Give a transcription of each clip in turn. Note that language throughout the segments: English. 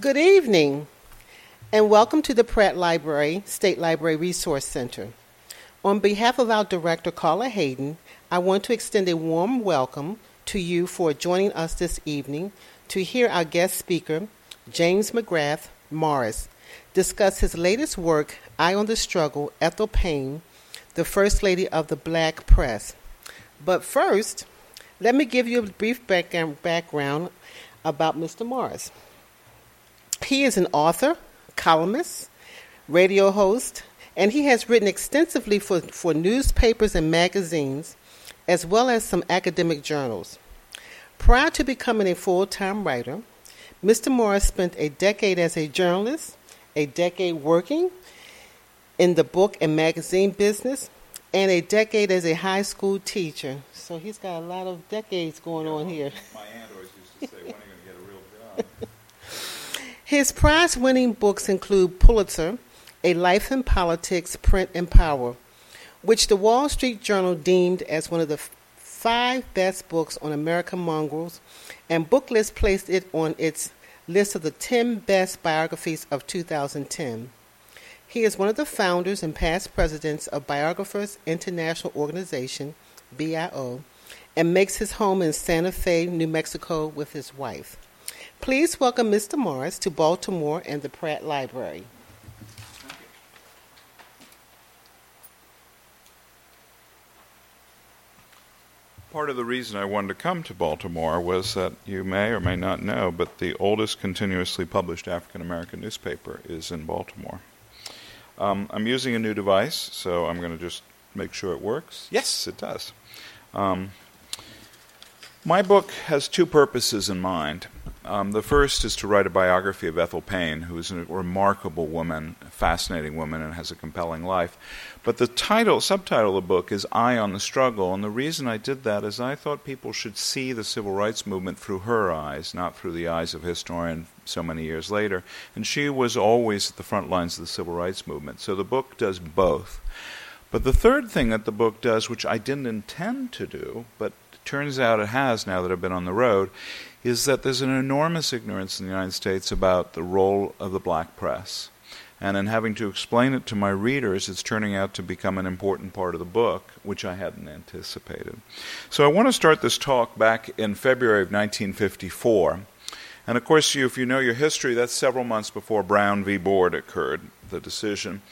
Good evening, and welcome to the Pratt Library State Library Resource Center. On behalf of our director, Carla Hayden, I want to extend a warm welcome to you for joining us this evening to hear our guest speaker, James McGrath Morris, discuss his latest work, Eye on the Struggle Ethel Payne, the First Lady of the Black Press. But first, let me give you a brief background about Mr. Morris. He is an author, columnist, radio host, and he has written extensively for, for newspapers and magazines, as well as some academic journals. Prior to becoming a full time writer, Mr. Morris spent a decade as a journalist, a decade working in the book and magazine business, and a decade as a high school teacher. So he's got a lot of decades going on here. My aunt always used to say, when are you going to get a real job? His prize winning books include Pulitzer, A Life in Politics, Print and Power, which the Wall Street Journal deemed as one of the five best books on American mongrels, and Booklist placed it on its list of the 10 best biographies of 2010. He is one of the founders and past presidents of Biographers International Organization, BIO, and makes his home in Santa Fe, New Mexico with his wife. Please welcome Mr. Morris to Baltimore and the Pratt Library. Part of the reason I wanted to come to Baltimore was that you may or may not know, but the oldest continuously published African American newspaper is in Baltimore. Um, I'm using a new device, so I'm going to just make sure it works. Yes, it does. Um, my book has two purposes in mind. Um, the first is to write a biography of Ethel Payne, who is a remarkable woman, a fascinating woman, and has a compelling life. But the title, subtitle of the book is Eye on the Struggle, and the reason I did that is I thought people should see the civil rights movement through her eyes, not through the eyes of a historian so many years later. And she was always at the front lines of the civil rights movement. So the book does both. But the third thing that the book does, which I didn't intend to do, but turns out it has now that I've been on the road, is that there's an enormous ignorance in the United States about the role of the black press. And in having to explain it to my readers, it's turning out to become an important part of the book, which I hadn't anticipated. So I want to start this talk back in February of 1954. And of course, you, if you know your history, that's several months before Brown v. Board occurred, the decision.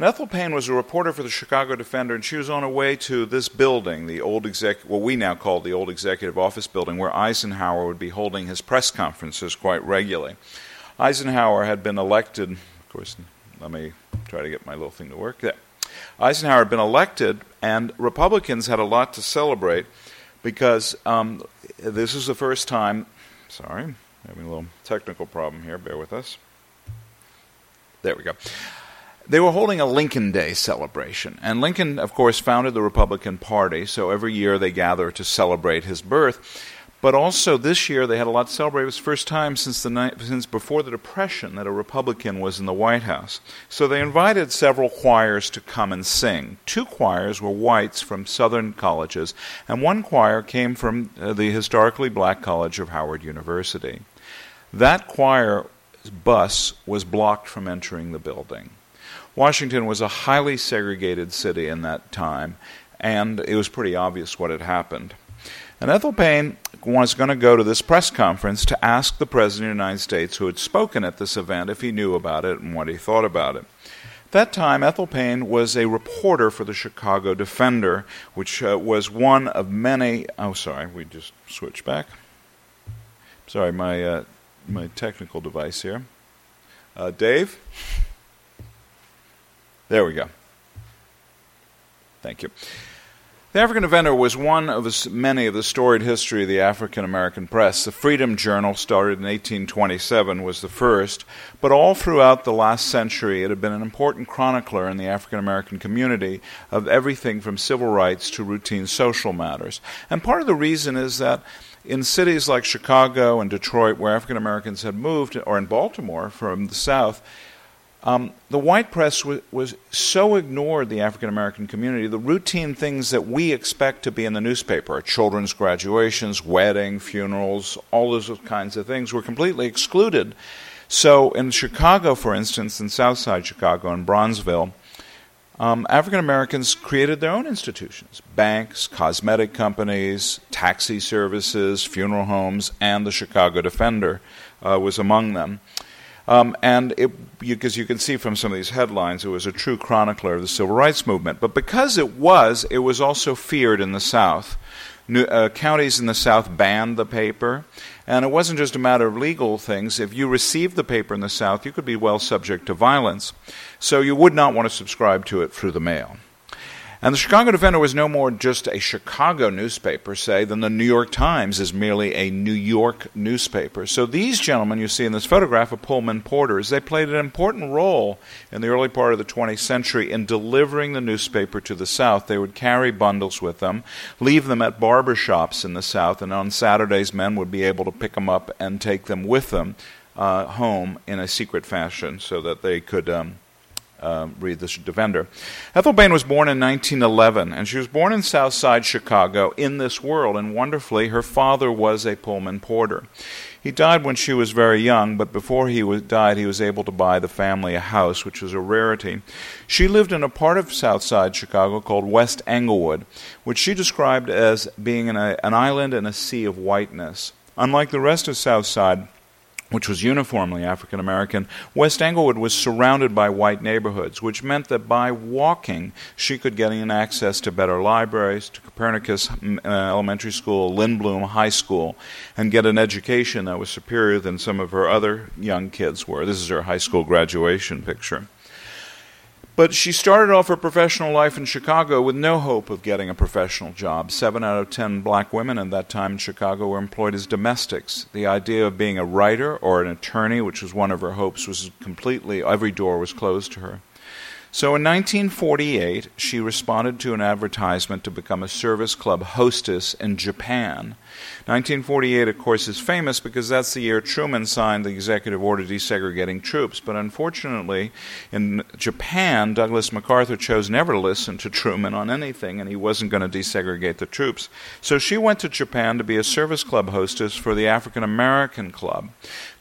And Ethel Payne was a reporter for the Chicago Defender, and she was on her way to this building, the old exec, what we now call the old executive office building, where Eisenhower would be holding his press conferences quite regularly. Eisenhower had been elected, of course, let me try to get my little thing to work. Yeah. Eisenhower had been elected, and Republicans had a lot to celebrate because um, this is the first time. Sorry, having a little technical problem here. Bear with us. There we go they were holding a Lincoln Day celebration. And Lincoln, of course, founded the Republican Party, so every year they gather to celebrate his birth. But also this year they had a lot to celebrate. It was the first time since the night, since before the Depression that a Republican was in the White House. So they invited several choirs to come and sing. Two choirs were whites from Southern colleges, and one choir came from uh, the historically black college of Howard University. That choir bus was blocked from entering the building. Washington was a highly segregated city in that time, and it was pretty obvious what had happened. And Ethel Payne was going to go to this press conference to ask the President of the United States, who had spoken at this event, if he knew about it and what he thought about it. At that time, Ethel Payne was a reporter for the Chicago Defender, which uh, was one of many. Oh, sorry, we just switched back. Sorry, my uh, my technical device here. Uh, Dave. There we go. Thank you. The African Defender was one of many of the storied history of the African American press. The Freedom Journal, started in 1827, was the first, but all throughout the last century it had been an important chronicler in the African American community of everything from civil rights to routine social matters. And part of the reason is that in cities like Chicago and Detroit, where African Americans had moved, or in Baltimore from the South, um, the white press w- was so ignored the African American community. The routine things that we expect to be in the newspaper, children's graduations, wedding, funerals, all those kinds of things, were completely excluded. So in Chicago, for instance, in Southside Chicago, in Bronzeville, um, African Americans created their own institutions banks, cosmetic companies, taxi services, funeral homes, and the Chicago Defender uh, was among them. Um, and because you, you, can see from some of these headlines, it was a true chronicler of the civil rights movement. But because it was, it was also feared in the South. New, uh, counties in the South banned the paper, and it wasn't just a matter of legal things. If you received the paper in the South, you could be well subject to violence. So you would not want to subscribe to it through the mail. And the Chicago Defender was no more just a Chicago newspaper, say, than the New York Times is merely a New York newspaper. So these gentlemen you see in this photograph of Pullman Porters, they played an important role in the early part of the 20th century in delivering the newspaper to the South. They would carry bundles with them, leave them at barber shops in the South, and on Saturdays men would be able to pick them up and take them with them uh, home in a secret fashion so that they could. Um, uh, read the Defender. Ethel Payne was born in 1911, and she was born in South Side Chicago in this world. And wonderfully, her father was a Pullman porter. He died when she was very young, but before he was, died, he was able to buy the family a house, which was a rarity. She lived in a part of South Side Chicago called West Englewood, which she described as being an island in a sea of whiteness. Unlike the rest of South Side, which was uniformly African American, West Englewood was surrounded by white neighborhoods, which meant that by walking, she could get in access to better libraries, to Copernicus mm, uh, Elementary School, Lindblom High School, and get an education that was superior than some of her other young kids were. This is her high school graduation picture. But she started off her professional life in Chicago with no hope of getting a professional job. Seven out of ten black women at that time in Chicago were employed as domestics. The idea of being a writer or an attorney, which was one of her hopes, was completely, every door was closed to her. So in 1948, she responded to an advertisement to become a service club hostess in Japan. 1948, of course, is famous because that's the year Truman signed the executive order desegregating troops. But unfortunately, in Japan, Douglas MacArthur chose never to listen to Truman on anything, and he wasn't going to desegregate the troops. So she went to Japan to be a service club hostess for the African American Club.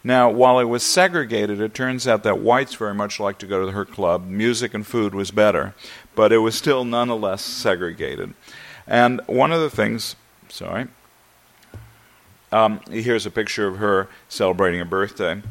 Now, while it was segregated, it turns out that whites very much liked to go to her club. Music and food was better, but it was still nonetheless segregated. And one of the things, sorry, um, here's a picture of her celebrating a birthday.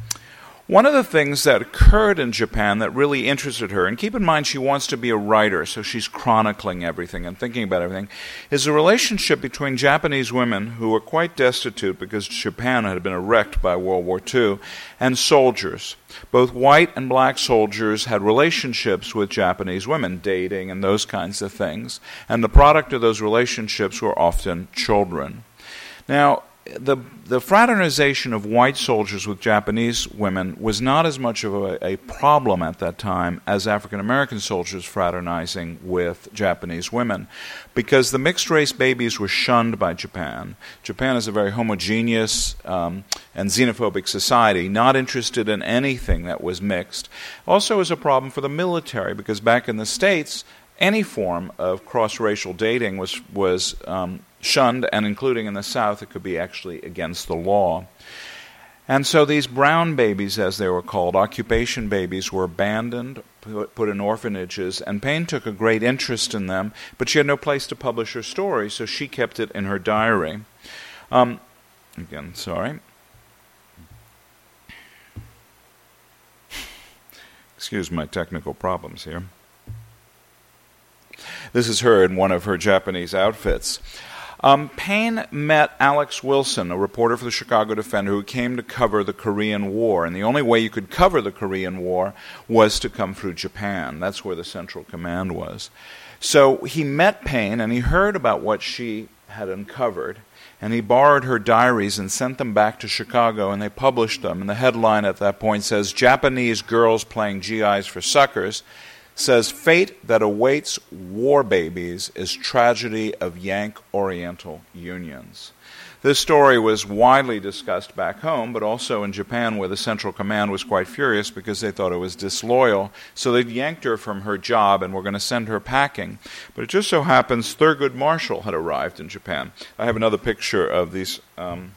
One of the things that occurred in Japan that really interested her, and keep in mind she wants to be a writer, so she's chronicling everything and thinking about everything, is the relationship between Japanese women who were quite destitute because Japan had been wrecked by World War II, and soldiers. Both white and black soldiers had relationships with Japanese women, dating and those kinds of things, and the product of those relationships were often children. Now, the the fraternization of white soldiers with Japanese women was not as much of a, a problem at that time as African American soldiers fraternizing with Japanese women, because the mixed race babies were shunned by Japan. Japan is a very homogeneous um, and xenophobic society, not interested in anything that was mixed. Also, is a problem for the military because back in the states any form of cross racial dating was, was um, shunned, and including in the South, it could be actually against the law. And so these brown babies, as they were called, occupation babies, were abandoned, put in orphanages, and Payne took a great interest in them, but she had no place to publish her story, so she kept it in her diary. Um, again, sorry. Excuse my technical problems here. This is her in one of her Japanese outfits. Um, Payne met Alex Wilson, a reporter for the Chicago Defender, who came to cover the Korean War. And the only way you could cover the Korean War was to come through Japan. That's where the Central Command was. So he met Payne and he heard about what she had uncovered. And he borrowed her diaries and sent them back to Chicago, and they published them. And the headline at that point says Japanese girls playing GIs for suckers says fate that awaits war babies is tragedy of Yank Oriental unions. This story was widely discussed back home, but also in Japan, where the Central Command was quite furious because they thought it was disloyal. So they yanked her from her job and were going to send her packing. But it just so happens Thurgood Marshall had arrived in Japan. I have another picture of these. Um,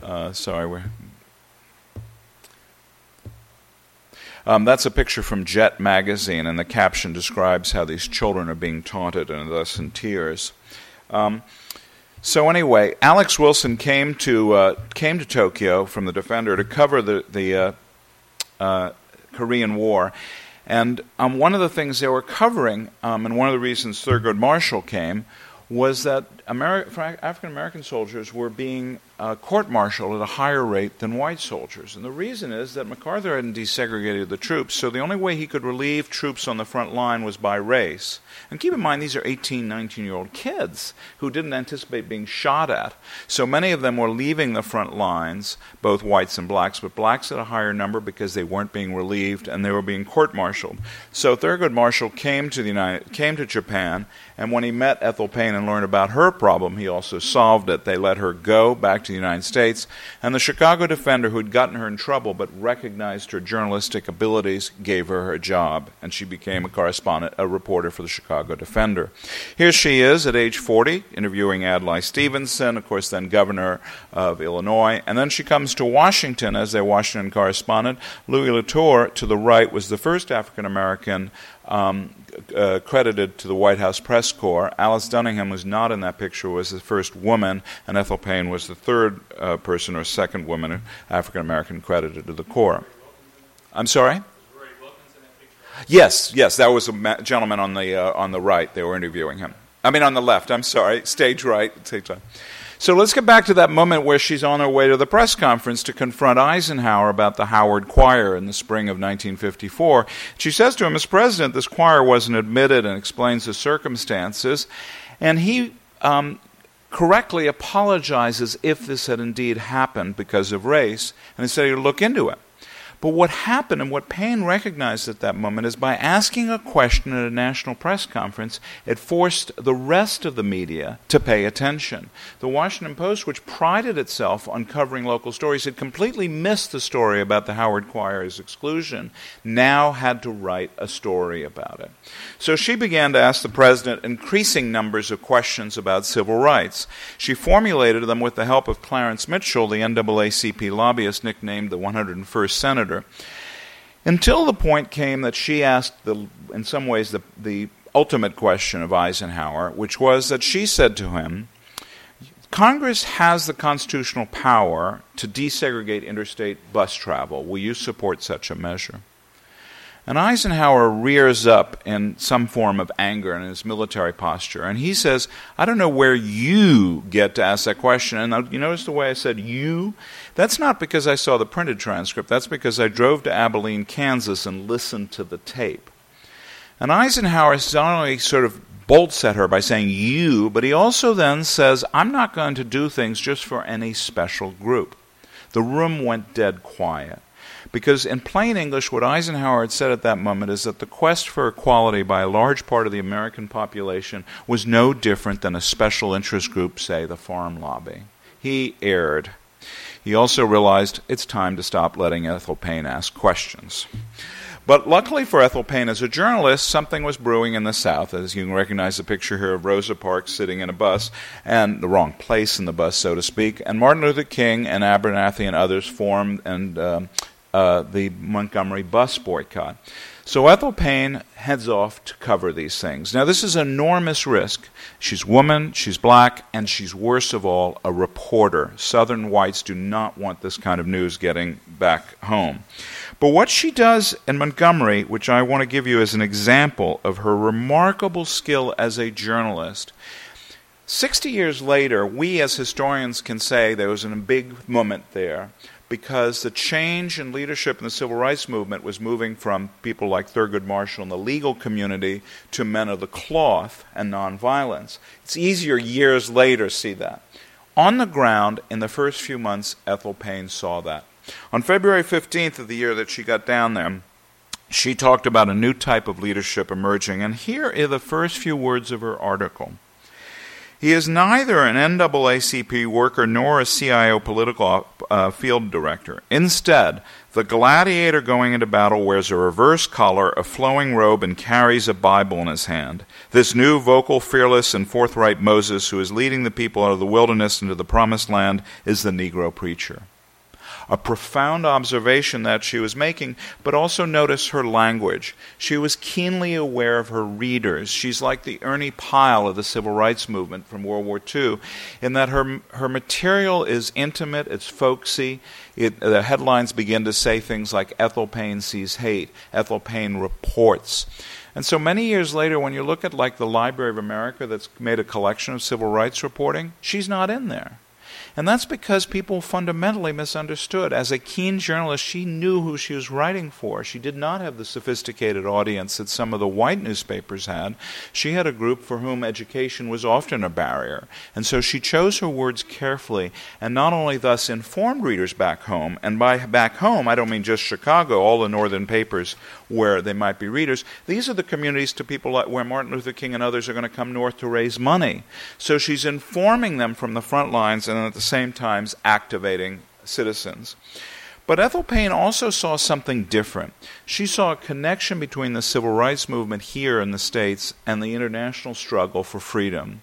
uh, sorry, we're Um, that's a picture from Jet magazine, and the caption describes how these children are being taunted and thus in tears. Um, so anyway, Alex Wilson came to uh, came to Tokyo from the Defender to cover the the uh, uh, Korean War, and um, one of the things they were covering, um, and one of the reasons Thurgood Marshall came, was that African American soldiers were being uh, court martialed at a higher rate than white soldiers. And the reason is that MacArthur hadn't desegregated the troops, so the only way he could relieve troops on the front line was by race. And keep in mind, these are 18, 19 year old kids who didn't anticipate being shot at. So many of them were leaving the front lines, both whites and blacks, but blacks at a higher number because they weren't being relieved and they were being court martialed. So Thurgood Marshall came to, the United, came to Japan, and when he met Ethel Payne and learned about her problem, he also solved it. They let her go back to the United States, and the Chicago Defender, who had gotten her in trouble but recognized her journalistic abilities, gave her a job, and she became a correspondent, a reporter for the Chicago Chicago Defender. Here she is at age 40, interviewing Adlai Stevenson, of course, then governor of Illinois. And then she comes to Washington as their Washington correspondent. Louis Lautier, to the right, was the first African American um, uh, credited to the White House press corps. Alice Dunnigan was not in that picture, was the first woman, and Ethel Payne was the third uh, person or second woman, African American, credited to the corps. I'm sorry? Yes, yes, that was a ma- gentleman on the uh, on the right. They were interviewing him. I mean, on the left. I'm sorry, stage right, stage right. So let's get back to that moment where she's on her way to the press conference to confront Eisenhower about the Howard Choir in the spring of 1954. She says to him, Mr. President, this choir wasn't admitted and explains the circumstances. And he um, correctly apologizes if this had indeed happened because of race, and he said he'd look into it. But what happened and what Payne recognized at that moment is by asking a question at a national press conference, it forced the rest of the media to pay attention. The Washington Post, which prided itself on covering local stories, had completely missed the story about the Howard Choir's exclusion, now had to write a story about it. So she began to ask the president increasing numbers of questions about civil rights. She formulated them with the help of Clarence Mitchell, the NAACP lobbyist nicknamed the 101st Senator senator. Until the point came that she asked, the, in some ways, the, the ultimate question of Eisenhower, which was that she said to him, Congress has the constitutional power to desegregate interstate bus travel. Will you support such a measure? And Eisenhower rears up in some form of anger in his military posture. And he says, I don't know where you get to ask that question. And uh, you notice the way I said you? That's not because I saw the printed transcript. That's because I drove to Abilene, Kansas and listened to the tape. And Eisenhower not only sort of bolts at her by saying you, but he also then says, I'm not going to do things just for any special group. The room went dead quiet. Because, in plain English, what Eisenhower had said at that moment is that the quest for equality by a large part of the American population was no different than a special interest group, say the farm lobby. He erred. He also realized it's time to stop letting Ethel Payne ask questions. But luckily for Ethel Payne, as a journalist, something was brewing in the South. As you can recognize the picture here of Rosa Parks sitting in a bus, and the wrong place in the bus, so to speak. And Martin Luther King and Abernathy and others formed and um, uh, the Montgomery bus boycott. So Ethel Payne heads off to cover these things. Now, this is enormous risk. She's woman, she's black, and she's worst of all a reporter. Southern whites do not want this kind of news getting back home. But what she does in Montgomery, which I want to give you as an example of her remarkable skill as a journalist, 60 years later, we as historians can say there was a big moment there because the change in leadership in the civil rights movement was moving from people like Thurgood Marshall in the legal community to men of the cloth and nonviolence. It's easier years later to see that. On the ground, in the first few months, Ethel Payne saw that. On February 15th of the year that she got down there, she talked about a new type of leadership emerging, and here are the first few words of her article. He is neither an NAACP worker nor a CIO political uh, field director. Instead, the gladiator going into battle wears a reverse collar, a flowing robe, and carries a Bible in his hand. This new, vocal, fearless, and forthright Moses, who is leading the people out of the wilderness into the promised land, is the Negro preacher. A profound observation that she was making, but also notice her language. She was keenly aware of her readers. She's like the Ernie Pyle of the civil rights movement from World War II, in that her, her material is intimate, it's folksy. It, the headlines begin to say things like Ethel Payne sees hate, Ethel Payne reports. And so many years later, when you look at like the Library of America that's made a collection of civil rights reporting, she's not in there. And that's because people fundamentally misunderstood. As a keen journalist, she knew who she was writing for. She did not have the sophisticated audience that some of the white newspapers had. She had a group for whom education was often a barrier. And so she chose her words carefully and not only thus informed readers back home, and by back home, I don't mean just Chicago, all the northern papers where they might be readers. These are the communities to people like where Martin Luther King and others are going to come north to raise money. So she's informing them from the front lines and at the same time activating citizens. But Ethel Payne also saw something different. She saw a connection between the civil rights movement here in the States and the international struggle for freedom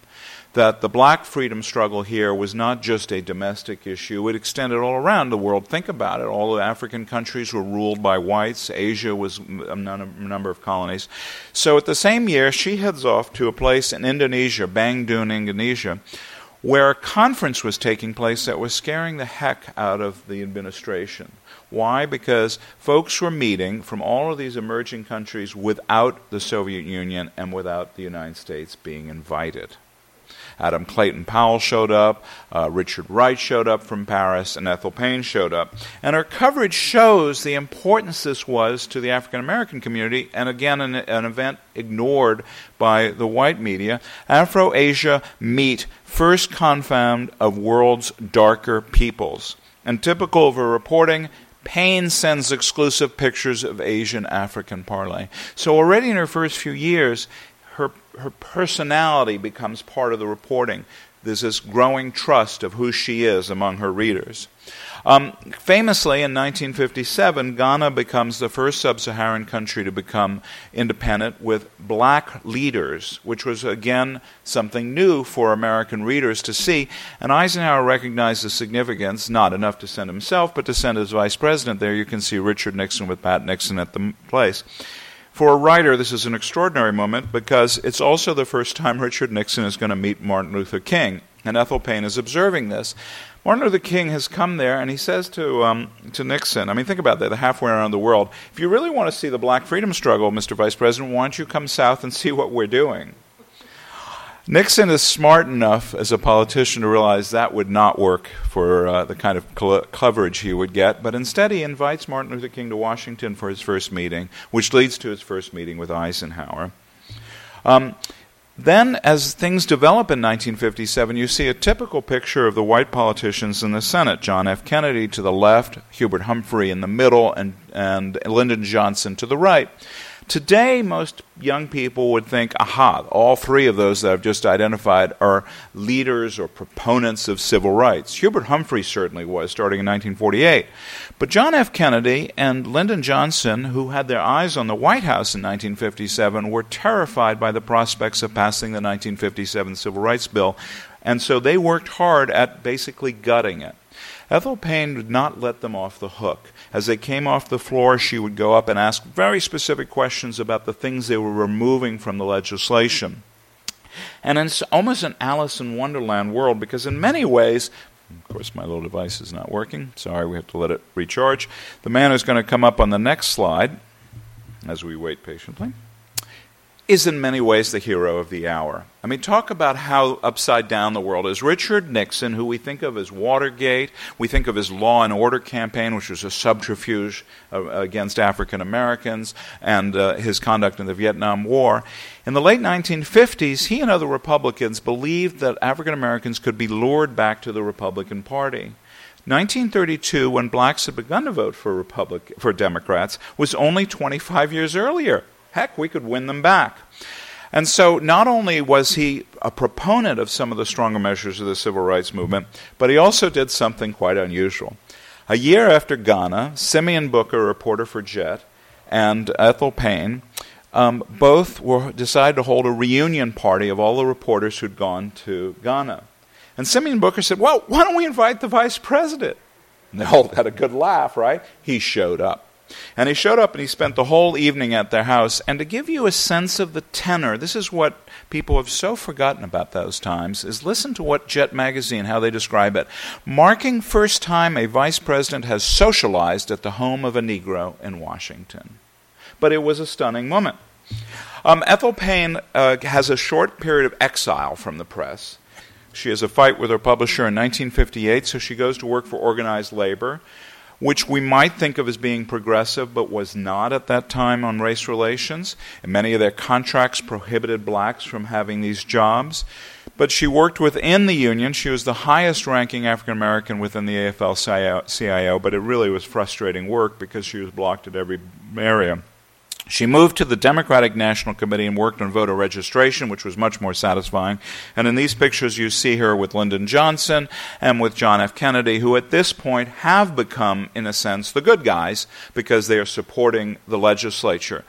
that the black freedom struggle here was not just a domestic issue, it extended all around the world. Think about it. All the African countries were ruled by whites, Asia was a number of colonies. So at the same year, she heads off to a place in Indonesia, Bandung, Indonesia, where a conference was taking place that was scaring the heck out of the administration. Why? Because folks were meeting from all of these emerging countries without the Soviet Union and without the United States being invited. Adam Clayton Powell showed up, uh, Richard Wright showed up from Paris, and Ethel Payne showed up. And her coverage shows the importance this was to the African American community, and again, an, an event ignored by the white media. Afro Asia meet first confound of world's darker peoples. And typical of her reporting, Payne sends exclusive pictures of Asian African parlay. So already in her first few years, her, her personality becomes part of the reporting. There's this growing trust of who she is among her readers. Um, famously, in 1957, Ghana becomes the first sub Saharan country to become independent with black leaders, which was, again, something new for American readers to see. And Eisenhower recognized the significance, not enough to send himself, but to send his vice president. There you can see Richard Nixon with Pat Nixon at the place. For a writer, this is an extraordinary moment because it's also the first time Richard Nixon is going to meet Martin Luther King. And Ethel Payne is observing this. Martin Luther King has come there and he says to, um, to Nixon, I mean, think about that, halfway around the world. If you really want to see the black freedom struggle, Mr. Vice President, why don't you come south and see what we're doing? Nixon is smart enough as a politician to realize that would not work for uh, the kind of cl- coverage he would get, but instead he invites Martin Luther King to Washington for his first meeting, which leads to his first meeting with Eisenhower. Um, then, as things develop in 1957, you see a typical picture of the white politicians in the Senate John F. Kennedy to the left, Hubert Humphrey in the middle, and, and Lyndon Johnson to the right. Today, most young people would think, aha, all three of those that I've just identified are leaders or proponents of civil rights. Hubert Humphrey certainly was, starting in 1948. But John F. Kennedy and Lyndon Johnson, who had their eyes on the White House in 1957, were terrified by the prospects of passing the 1957 Civil Rights Bill, and so they worked hard at basically gutting it. Ethel Payne would not let them off the hook. As they came off the floor, she would go up and ask very specific questions about the things they were removing from the legislation. And it's almost an Alice in Wonderland world because, in many ways, of course, my little device is not working. Sorry, we have to let it recharge. The man is going to come up on the next slide as we wait patiently is in many ways the hero of the hour. I mean, talk about how upside down the world is. Richard Nixon, who we think of as Watergate, we think of his Law and Order campaign, which was a subterfuge uh, against African Americans, and uh, his conduct in the Vietnam War. In the late 1950s, he and other Republicans believed that African Americans could be lured back to the Republican Party. 1932, when blacks had begun to vote for, Republic, for Democrats, was only 25 years earlier. Heck, we could win them back. And so, not only was he a proponent of some of the stronger measures of the civil rights movement, but he also did something quite unusual. A year after Ghana, Simeon Booker, a reporter for JET, and Ethel Payne um, both were, decided to hold a reunion party of all the reporters who'd gone to Ghana. And Simeon Booker said, Well, why don't we invite the vice president? And they all had a good laugh, right? He showed up. And he showed up and he spent the whole evening at their house. And to give you a sense of the tenor, this is what people have so forgotten about those times, is listen to what Jet Magazine, how they describe it. Marking first time a vice president has socialized at the home of a Negro in Washington. But it was a stunning moment. Um, Ethel Payne uh, has a short period of exile from the press. She has a fight with her publisher in 1958, so she goes to work for organized labor which we might think of as being progressive but was not at that time on race relations. And many of their contracts prohibited blacks from having these jobs. But she worked within the union. She was the highest ranking African American within the AFL CIO, but it really was frustrating work because she was blocked at every area. She moved to the Democratic National Committee and worked on voter registration, which was much more satisfying. And in these pictures, you see her with Lyndon Johnson and with John F. Kennedy, who at this point have become, in a sense, the good guys because they are supporting the legislature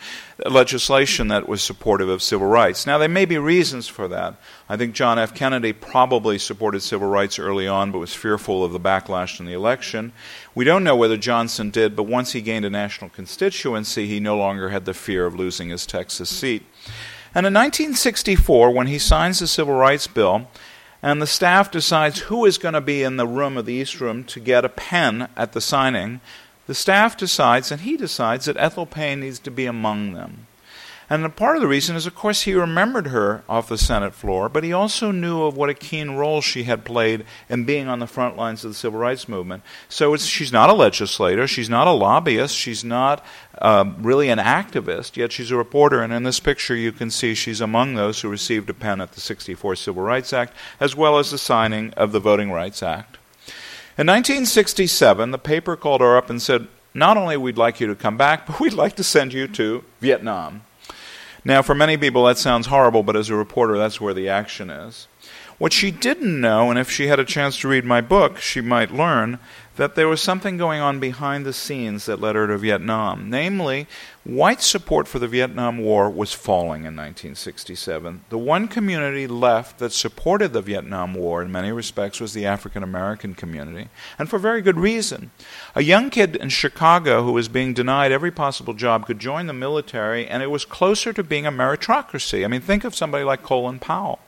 legislation that was supportive of civil rights. Now, there may be reasons for that. I think John F. Kennedy probably supported civil rights early on, but was fearful of the backlash in the election. We don't know whether Johnson did, but once he gained a national constituency, he no longer had the fear of losing his Texas seat. And in 1964, when he signs the Civil Rights Bill, and the staff decides who is going to be in the room of the East Room to get a pen at the signing, the staff decides, and he decides, that Ethel Payne needs to be among them. And part of the reason is, of course, he remembered her off the Senate floor, but he also knew of what a keen role she had played in being on the front lines of the civil rights movement. So she's not a legislator, she's not a lobbyist, she's not um, really an activist, yet she's a reporter. And in this picture, you can see she's among those who received a pen at the 64 Civil Rights Act, as well as the signing of the Voting Rights Act. In 1967, the paper called her up and said, Not only we'd like you to come back, but we'd like to send you to Vietnam. Now, for many people, that sounds horrible, but as a reporter, that's where the action is. What she didn't know, and if she had a chance to read my book, she might learn, that there was something going on behind the scenes that led her to Vietnam. Namely, white support for the Vietnam War was falling in 1967. The one community left that supported the Vietnam War in many respects was the African American community, and for very good reason. A young kid in Chicago who was being denied every possible job could join the military, and it was closer to being a meritocracy. I mean, think of somebody like Colin Powell.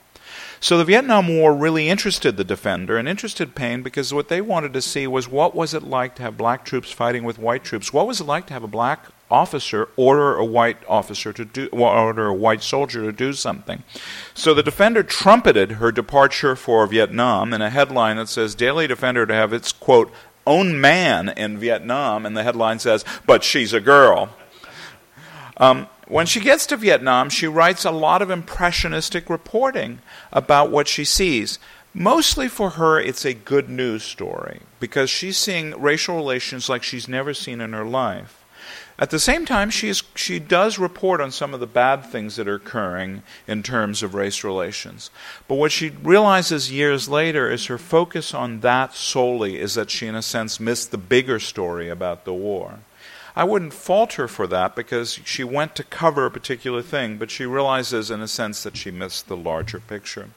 So the Vietnam War really interested the defender and interested Payne because what they wanted to see was what was it like to have black troops fighting with white troops? What was it like to have a black officer order a white officer to do order a white soldier to do something. So the Defender trumpeted her departure for Vietnam in a headline that says Daily Defender to have its quote own man in Vietnam, and the headline says, "But she's a girl." Um, when she gets to Vietnam, she writes a lot of impressionistic reporting about what she sees. Mostly for her, it's a good news story because she's seeing racial relations like she's never seen in her life. At the same time, she, is, she does report on some of the bad things that are occurring in terms of race relations. But what she realizes years later is her focus on that solely is that she, in a sense, missed the bigger story about the war. I wouldn't fault her for that because she went to cover a particular thing, but she realizes, in a sense, that she missed the larger picture.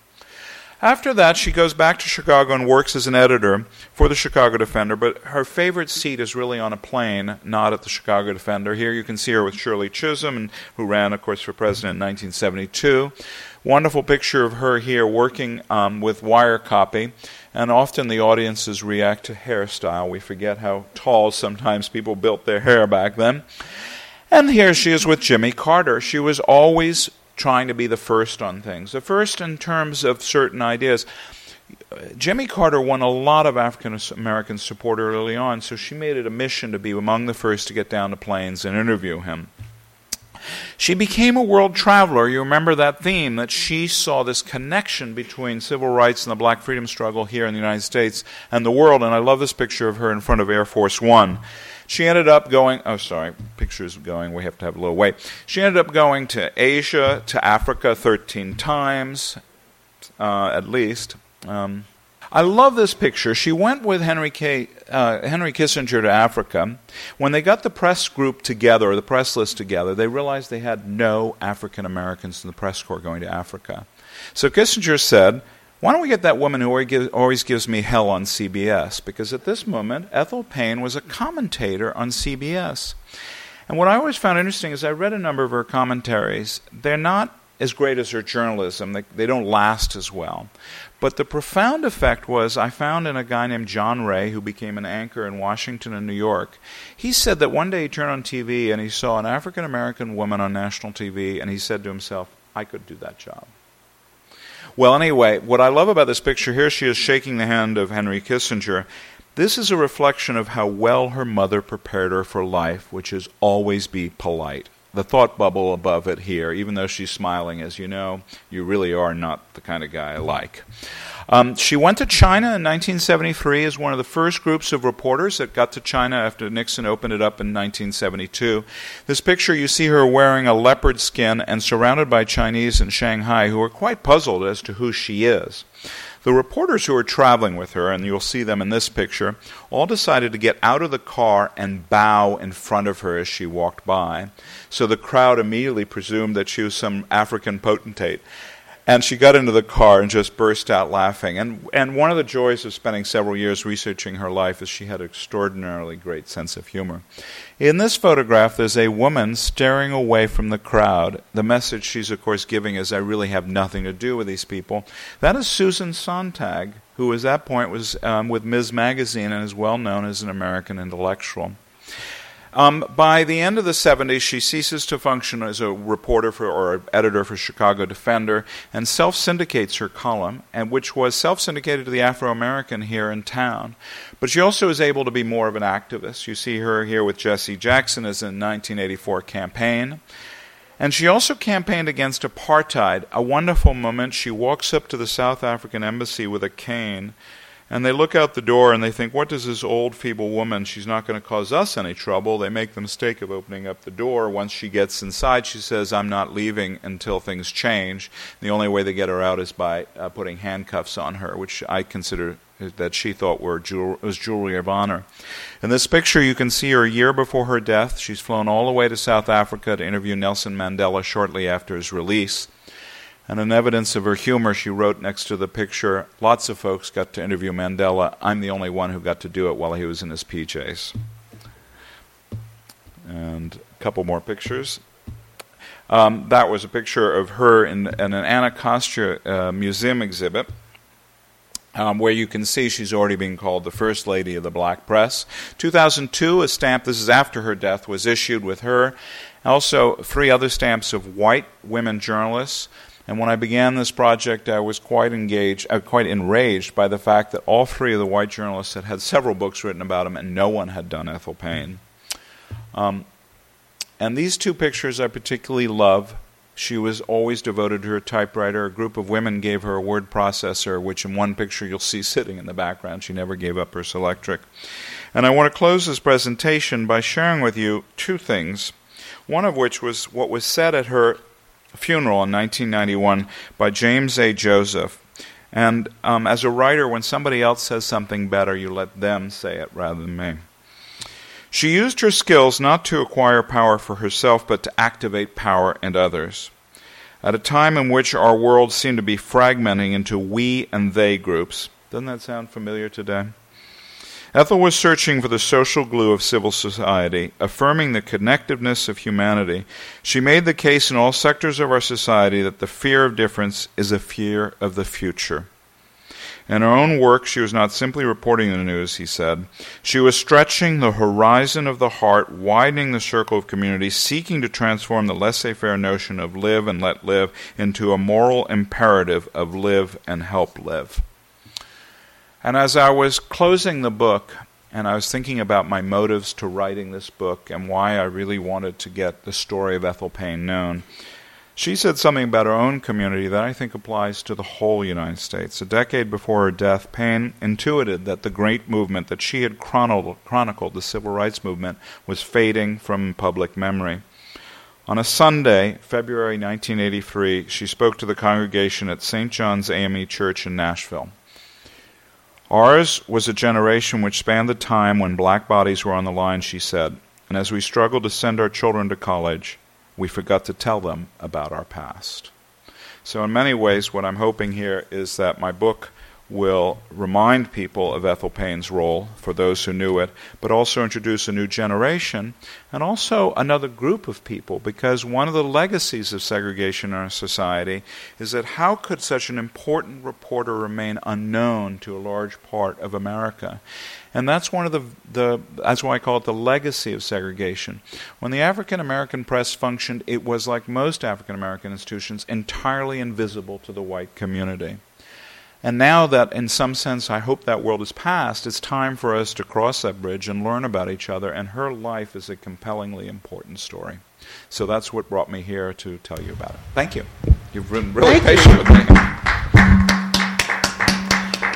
After that, she goes back to Chicago and works as an editor for the Chicago Defender, but her favorite seat is really on a plane, not at the Chicago Defender. Here you can see her with Shirley Chisholm, who ran, of course, for president in 1972. Wonderful picture of her here working um, with wire copy and often the audiences react to hairstyle. We forget how tall sometimes people built their hair back then. And here she is with Jimmy Carter. She was always trying to be the first on things, the first in terms of certain ideas. Jimmy Carter won a lot of African American support early on, so she made it a mission to be among the first to get down to Plains and interview him. She became a world traveler. You remember that theme that she saw this connection between civil rights and the black freedom struggle here in the United States and the world. And I love this picture of her in front of Air Force One. She ended up going, oh, sorry, picture's going, we have to have a little wait. She ended up going to Asia, to Africa 13 times, uh, at least. Um, I love this picture. She went with Henry, K, uh, Henry Kissinger to Africa. When they got the press group together, or the press list together, they realized they had no African Americans in the press corps going to Africa. So Kissinger said, Why don't we get that woman who always gives me hell on CBS? Because at this moment, Ethel Payne was a commentator on CBS. And what I always found interesting is I read a number of her commentaries. They're not as great as her journalism, they, they don't last as well. But the profound effect was I found in a guy named John Ray, who became an anchor in Washington and New York. He said that one day he turned on TV and he saw an African American woman on national TV, and he said to himself, I could do that job. Well, anyway, what I love about this picture here, she is shaking the hand of Henry Kissinger. This is a reflection of how well her mother prepared her for life, which is always be polite. The thought bubble above it here, even though she's smiling, as you know, you really are not the kind of guy I like. Um, she went to China in 1973 as one of the first groups of reporters that got to China after Nixon opened it up in 1972. This picture, you see her wearing a leopard skin and surrounded by Chinese in Shanghai who are quite puzzled as to who she is. The reporters who were traveling with her, and you'll see them in this picture, all decided to get out of the car and bow in front of her as she walked by. So the crowd immediately presumed that she was some African potentate. And she got into the car and just burst out laughing. And, and one of the joys of spending several years researching her life is she had an extraordinarily great sense of humor. In this photograph, there's a woman staring away from the crowd. The message she's, of course, giving is, I really have nothing to do with these people. That is Susan Sontag, who at that point was um, with Ms. Magazine and is well known as an American intellectual. Um, by the end of the 70s, she ceases to function as a reporter for, or editor for Chicago Defender and self syndicates her column, and which was self syndicated to the Afro American here in town. But she also is able to be more of an activist. You see her here with Jesse Jackson as a 1984 campaign. And she also campaigned against apartheid. A wonderful moment. She walks up to the South African embassy with a cane and they look out the door and they think, what does this old, feeble woman? She's not going to cause us any trouble. They make the mistake of opening up the door. Once she gets inside, she says, I'm not leaving until things change. The only way they get her out is by uh, putting handcuffs on her, which I consider that she thought were jewel- was jewelry of honor. In this picture, you can see her a year before her death. She's flown all the way to South Africa to interview Nelson Mandela shortly after his release. And in evidence of her humor, she wrote next to the picture Lots of folks got to interview Mandela. I'm the only one who got to do it while he was in his PJs. And a couple more pictures. Um, that was a picture of her in, in an Anacostia uh, museum exhibit. Um, where you can see she's already been called the First Lady of the Black Press. 2002, a stamp, this is after her death, was issued with her. Also, three other stamps of white women journalists and when I began this project, I was quite engaged, uh, quite enraged by the fact that all three of the white journalists had had several books written about him, and no one had done Ethel Payne. Um, and these two pictures I particularly love. She was always devoted to her typewriter. A group of women gave her a word processor, which in one picture you'll see sitting in the background. She never gave up her Selectric. And I want to close this presentation by sharing with you two things. One of which was what was said at her funeral in 1991 by James A. Joseph. And um, as a writer, when somebody else says something better, you let them say it rather than me. She used her skills not to acquire power for herself, but to activate power in others. At a time in which our world seemed to be fragmenting into we and they groups, doesn't that sound familiar today? Ethel was searching for the social glue of civil society, affirming the connectiveness of humanity. She made the case in all sectors of our society that the fear of difference is a fear of the future. In her own work, she was not simply reporting the news, he said. She was stretching the horizon of the heart, widening the circle of community, seeking to transform the laissez faire notion of live and let live into a moral imperative of live and help live. And as I was closing the book, and I was thinking about my motives to writing this book and why I really wanted to get the story of Ethel Payne known, she said something about her own community that I think applies to the whole United States. A decade before her death, Payne intuited that the great movement that she had chronicled, the civil rights movement, was fading from public memory. On a Sunday, February 1983, she spoke to the congregation at St. John's AME Church in Nashville. Ours was a generation which spanned the time when black bodies were on the line, she said, and as we struggled to send our children to college, we forgot to tell them about our past. So, in many ways, what I'm hoping here is that my book will remind people of Ethel Payne's role for those who knew it, but also introduce a new generation and also another group of people because one of the legacies of segregation in our society is that how could such an important reporter remain unknown to a large part of America? And that's one of the, the that's why I call it the legacy of segregation. When the African American press functioned, it was like most African American institutions, entirely invisible to the white community. And now that, in some sense, I hope that world is past, it's time for us to cross that bridge and learn about each other. And her life is a compellingly important story. So that's what brought me here to tell you about it. Thank you. You've been really Thank patient you. with me.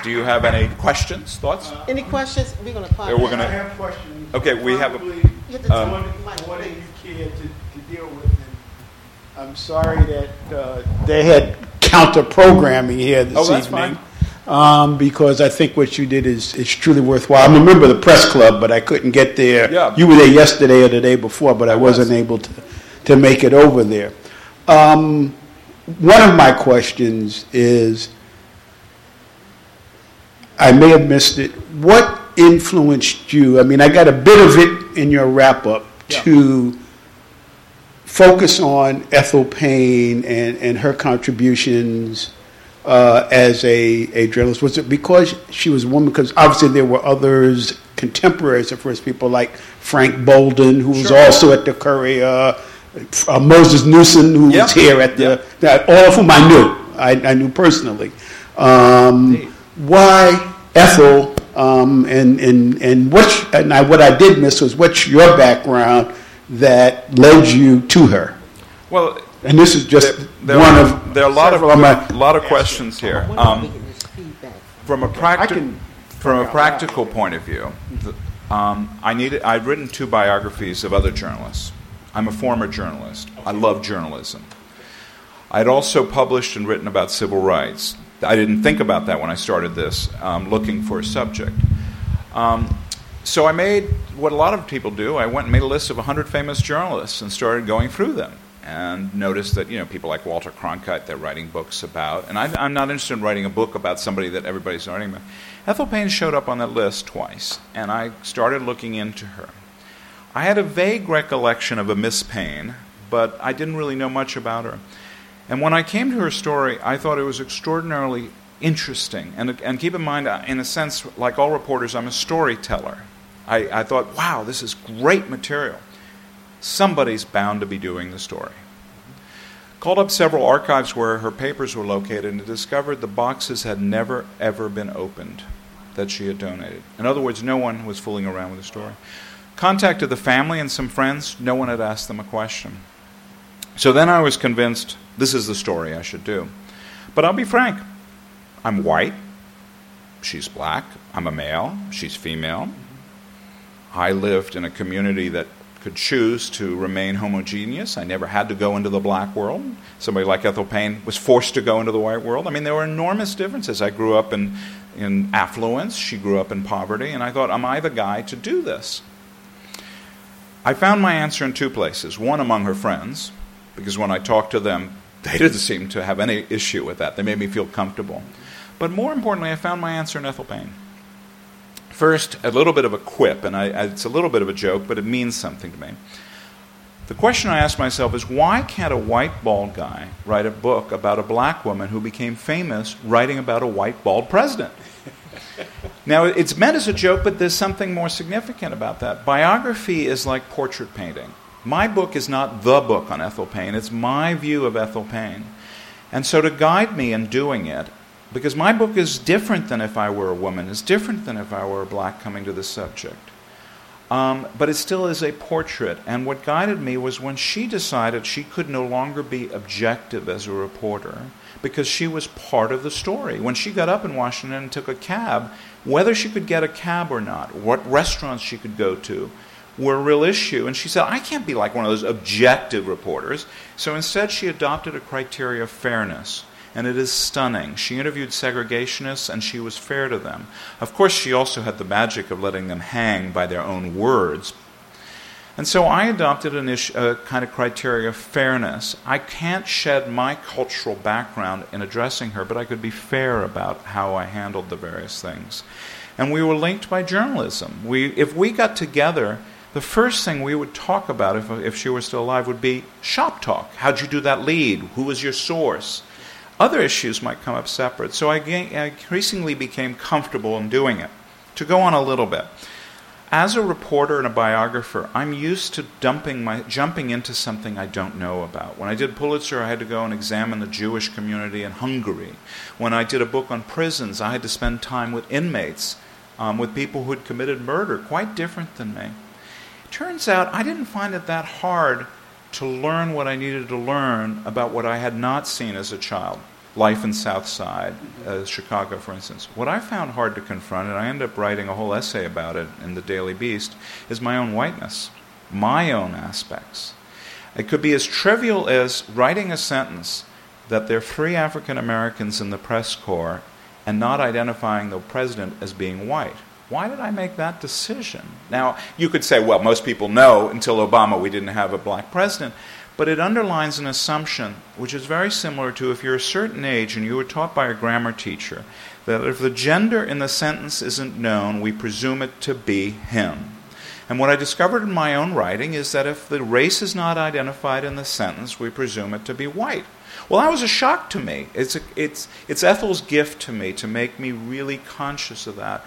Do you have any questions, thoughts? Any questions? We're going to call. Yeah, we're gonna- I have questions. Okay, we have a- Probably You have to Um, turn more the mic, more than you care to, to deal with. And I'm sorry that uh, they had counter programming here this Oh, evening. Um, because I think what you did is, is truly worthwhile. I'm a member of the press club, but I couldn't get there. Yeah. You were there yesterday or the day before, but I, I was. wasn't able to, to make it over there. Um, one of my questions is I may have missed it. What influenced you? I mean, I got a bit of it in your wrap up Yeah. to focus on Ethel Payne and, and her contributions uh, as a, a journalist. Was it because she was a woman? Because obviously there were others, contemporaries of hers, people like Frank Bolden, who was Sure. also at the Courier, uh, Moses Newson, who Yeah. was here at the, that, all of whom I knew, I, I knew personally. Um, why Ethel? Um, and and and what and I, what I did miss was what's your background that led you to her? Well, And this is just there, there one are, of there are a lot of, several of lot of questions here. Um, we get this feedback. from a I practical from a practical point of view, um, I needed. I'd written two biographies of other journalists. I'm a former journalist. I love journalism. I'd also published and written about civil rights. I didn't think about that when I started this, um, looking for a subject. Um, so I made what a lot of people do. I went and made a list of 100 famous journalists and started going through them and noticed that you know people like Walter Cronkite they're writing books about, and I, I'm not interested in writing a book about somebody that everybody's writing about. Ethel Payne showed up on that list twice, and I started looking into her. I had a vague recollection of a Miss Payne, but I didn't really know much about her. And when I came to her story, I thought it was extraordinarily interesting. And, and keep in mind, uh, in a sense, like all reporters, I'm a storyteller. I, I thought, wow, this is great material. Somebody's bound to be doing the story. Called up several archives where her papers were located and discovered the boxes had never, ever been opened that she had donated. In other words, no one was fooling around with the story. Contacted the family and some friends, no one had asked them a question. So then I was convinced this is the story I should do. But I'll be frank I'm white, she's black, I'm a male, she's female. I lived in a community that could choose to remain homogeneous. I never had to go into the black world. Somebody like Ethel Payne was forced to go into the white world. I mean, there were enormous differences. I grew up in, in affluence, she grew up in poverty, and I thought, am I the guy to do this? I found my answer in two places. One among her friends, because when I talked to them, they didn't seem to have any issue with that. They made me feel comfortable. But more importantly, I found my answer in Ethel Payne. First, a little bit of a quip, and I, it's a little bit of a joke, but it means something to me. The question I ask myself is why can't a white bald guy write a book about a black woman who became famous writing about a white bald president? now, it's meant as a joke, but there's something more significant about that. Biography is like portrait painting. My book is not the book on Ethel Payne, it's my view of Ethel Payne. And so, to guide me in doing it, because my book is different than if I were a woman, is different than if I were a black coming to the subject. Um, but it still is a portrait. And what guided me was when she decided she could no longer be objective as a reporter because she was part of the story. When she got up in Washington and took a cab, whether she could get a cab or not, what restaurants she could go to, were a real issue. And she said, I can't be like one of those objective reporters. So instead, she adopted a criteria of fairness. And it is stunning. She interviewed segregationists and she was fair to them. Of course, she also had the magic of letting them hang by their own words. And so I adopted a kind of criteria of fairness. I can't shed my cultural background in addressing her, but I could be fair about how I handled the various things. And we were linked by journalism. We, if we got together, the first thing we would talk about if, if she were still alive would be shop talk. How'd you do that lead? Who was your source? Other issues might come up separate. So I, I increasingly became comfortable in doing it. To go on a little bit as a reporter and a biographer, I'm used to dumping my, jumping into something I don't know about. When I did Pulitzer, I had to go and examine the Jewish community in Hungary. When I did a book on prisons, I had to spend time with inmates, um, with people who had committed murder, quite different than me. Turns out I didn't find it that hard to learn what I needed to learn about what I had not seen as a child life in South Side, uh, Chicago, for instance. What I found hard to confront, and I end up writing a whole essay about it in the Daily Beast, is my own whiteness, my own aspects. It could be as trivial as writing a sentence that there are three African Americans in the press corps and not identifying the president as being white. Why did I make that decision? Now, you could say, well, most people know until Obama we didn't have a black president. But it underlines an assumption which is very similar to if you're a certain age and you were taught by a grammar teacher that if the gender in the sentence isn't known, we presume it to be him. And what I discovered in my own writing is that if the race is not identified in the sentence, we presume it to be white. Well, that was a shock to me. It's, a, it's, it's Ethel's gift to me to make me really conscious of that.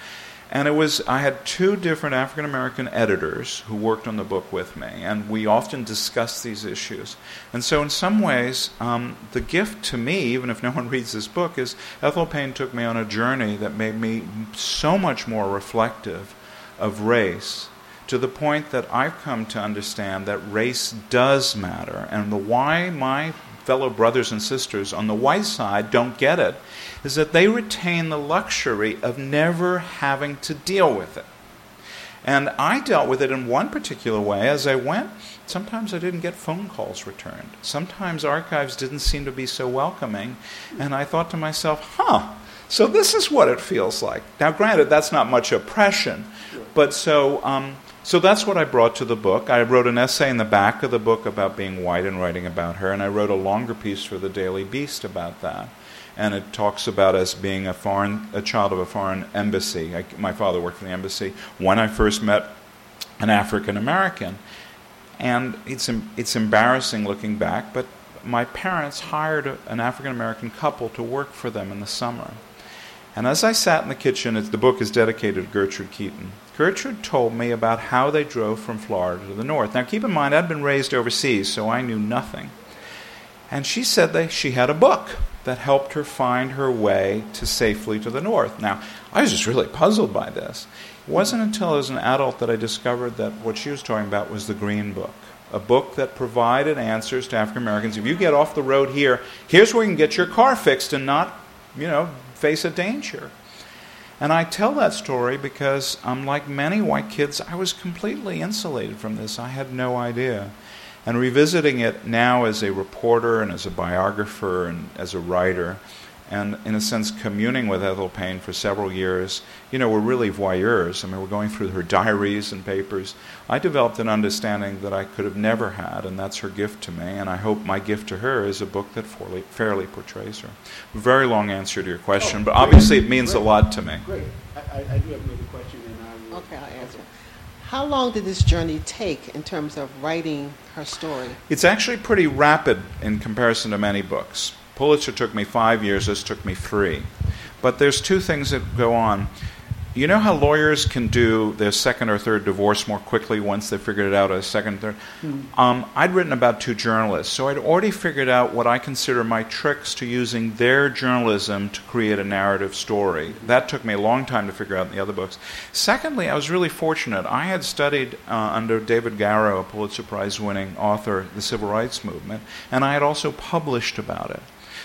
And it was, I had two different African American editors who worked on the book with me, and we often discussed these issues. And so, in some ways, um, the gift to me, even if no one reads this book, is Ethel Payne took me on a journey that made me so much more reflective of race to the point that I've come to understand that race does matter, and the why my fellow brothers and sisters on the white side don't get it is that they retain the luxury of never having to deal with it. And I dealt with it in one particular way. As I went, sometimes I didn't get phone calls returned. Sometimes archives didn't seem to be so welcoming. And I thought to myself, huh, so this is what it feels like. Now, granted, that's not much oppression, but so um, so that's what I brought to the book. I wrote an essay in the back of the book about being white and writing about her, and I wrote a longer piece for the Daily Beast about that. And it talks about us being a foreign, a child of a foreign embassy. I, my father worked for the embassy when I first met an African American, and it's it's embarrassing looking back, but my parents hired an African American couple to work for them in the summer. And as I sat in the kitchen, the book is dedicated to Gertrude Keaton. Gertrude told me about how they drove from Florida to the north. Now, keep in mind, I'd been raised overseas, so I knew nothing. And she said that she had a book that helped her find her way to safely to the north. Now, I was just really puzzled by this. It wasn't until I was an adult that I discovered that what she was talking about was the Green Book, a book that provided answers to African Americans. If you get off the road here, here's where you can get your car fixed and not, you know, face a danger. And I tell that story because, um, unlike many white kids, I was completely insulated from this. I had no idea. And revisiting it now as a reporter and as a biographer and as a writer, and in a sense communing with Ethel Payne for several years. You know, we're really voyeurs. I mean, we're going through her diaries and papers. I developed an understanding that I could have never had, and that's her gift to me. And I hope my gift to her is a book that fairly, fairly portrays her. Very long answer to your question, oh, but obviously it means great. a lot to me. Great. I, I, do have another question, and I will. Okay, I'll answer. How long did this journey take in terms of writing her story? It's actually pretty rapid in comparison to many books. Pulitzer took me five years, this took me three. But there's two things that go on. You know how lawyers can do their second or third divorce more quickly once they figured it out a second, third? Mm-hmm. Um, I'd written about two journalists, so I'd already figured out what I consider my tricks to using their journalism to create a narrative story. That took me a long time to figure out in the other books. Secondly, I was really fortunate. I had studied uh, under David Garrow, a Pulitzer Prize winning author, the civil rights movement, and I had also published about it.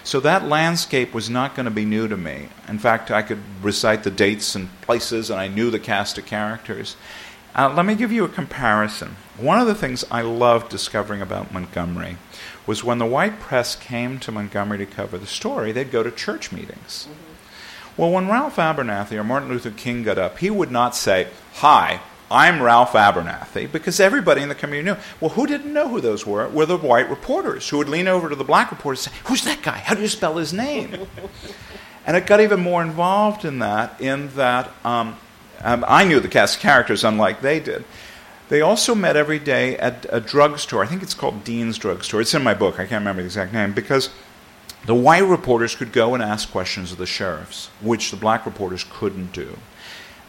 So that landscape was not going to be new to me. In fact, I could recite the dates and places, and I knew the cast of characters. Uh, let me give you a comparison. One of the things I loved discovering about Montgomery was when the white press came to Montgomery to cover the story, they'd go to church meetings. Mm-hmm. Well, when Ralph Abernathy or Martin Luther King got up, he would not say, Hi, I'm Ralph Abernathy because everybody in the community knew. Well, who didn't know who those were? Were the white reporters who would lean over to the black reporters and say, Who's that guy? How do you spell his name? and it got even more involved in that, in that um, um, I knew the cast of characters unlike they did. They also met every day at a drugstore. I think it's called Dean's Drugstore. It's in my book. I can't remember the exact name because the white reporters could go and ask questions of the sheriffs, which the black reporters couldn't do.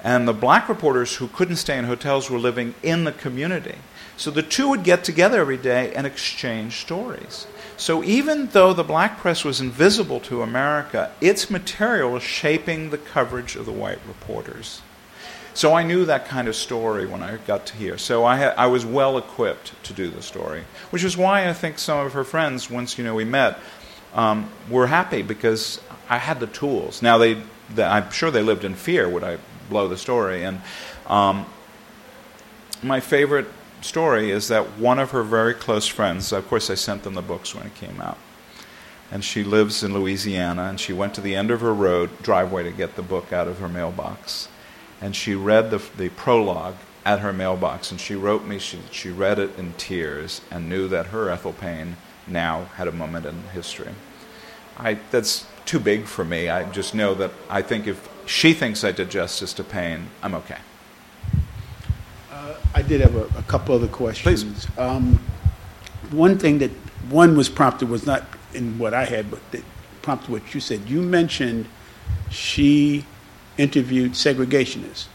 And the black reporters who couldn't stay in hotels were living in the community. So the two would get together every day and exchange stories. So even though the black press was invisible to America, its material was shaping the coverage of the white reporters. So I knew that kind of story when I got to here. So I, I was well equipped to do the story, which is why I think some of her friends, once you know we met, um, were happy because I had the tools. Now they, they, I'm sure they lived in fear would I blow the story. And um, my favorite story is that one of her very close friends, of course, I sent them the books when it came out. And she lives in Louisiana, and she went to the end of her road driveway to get the book out of her mailbox. And she read the, the prologue at her mailbox, and she wrote me she, she read it in tears and knew that her Ethel Payne now had a moment in history. I, that's too big for me. I just know that I think if she thinks I did justice to Payne, I'm okay. Uh, I did have a, a, couple other questions. Um, one thing that one was prompted was not in what I had, but that prompted what you said. You mentioned she interviewed segregationists.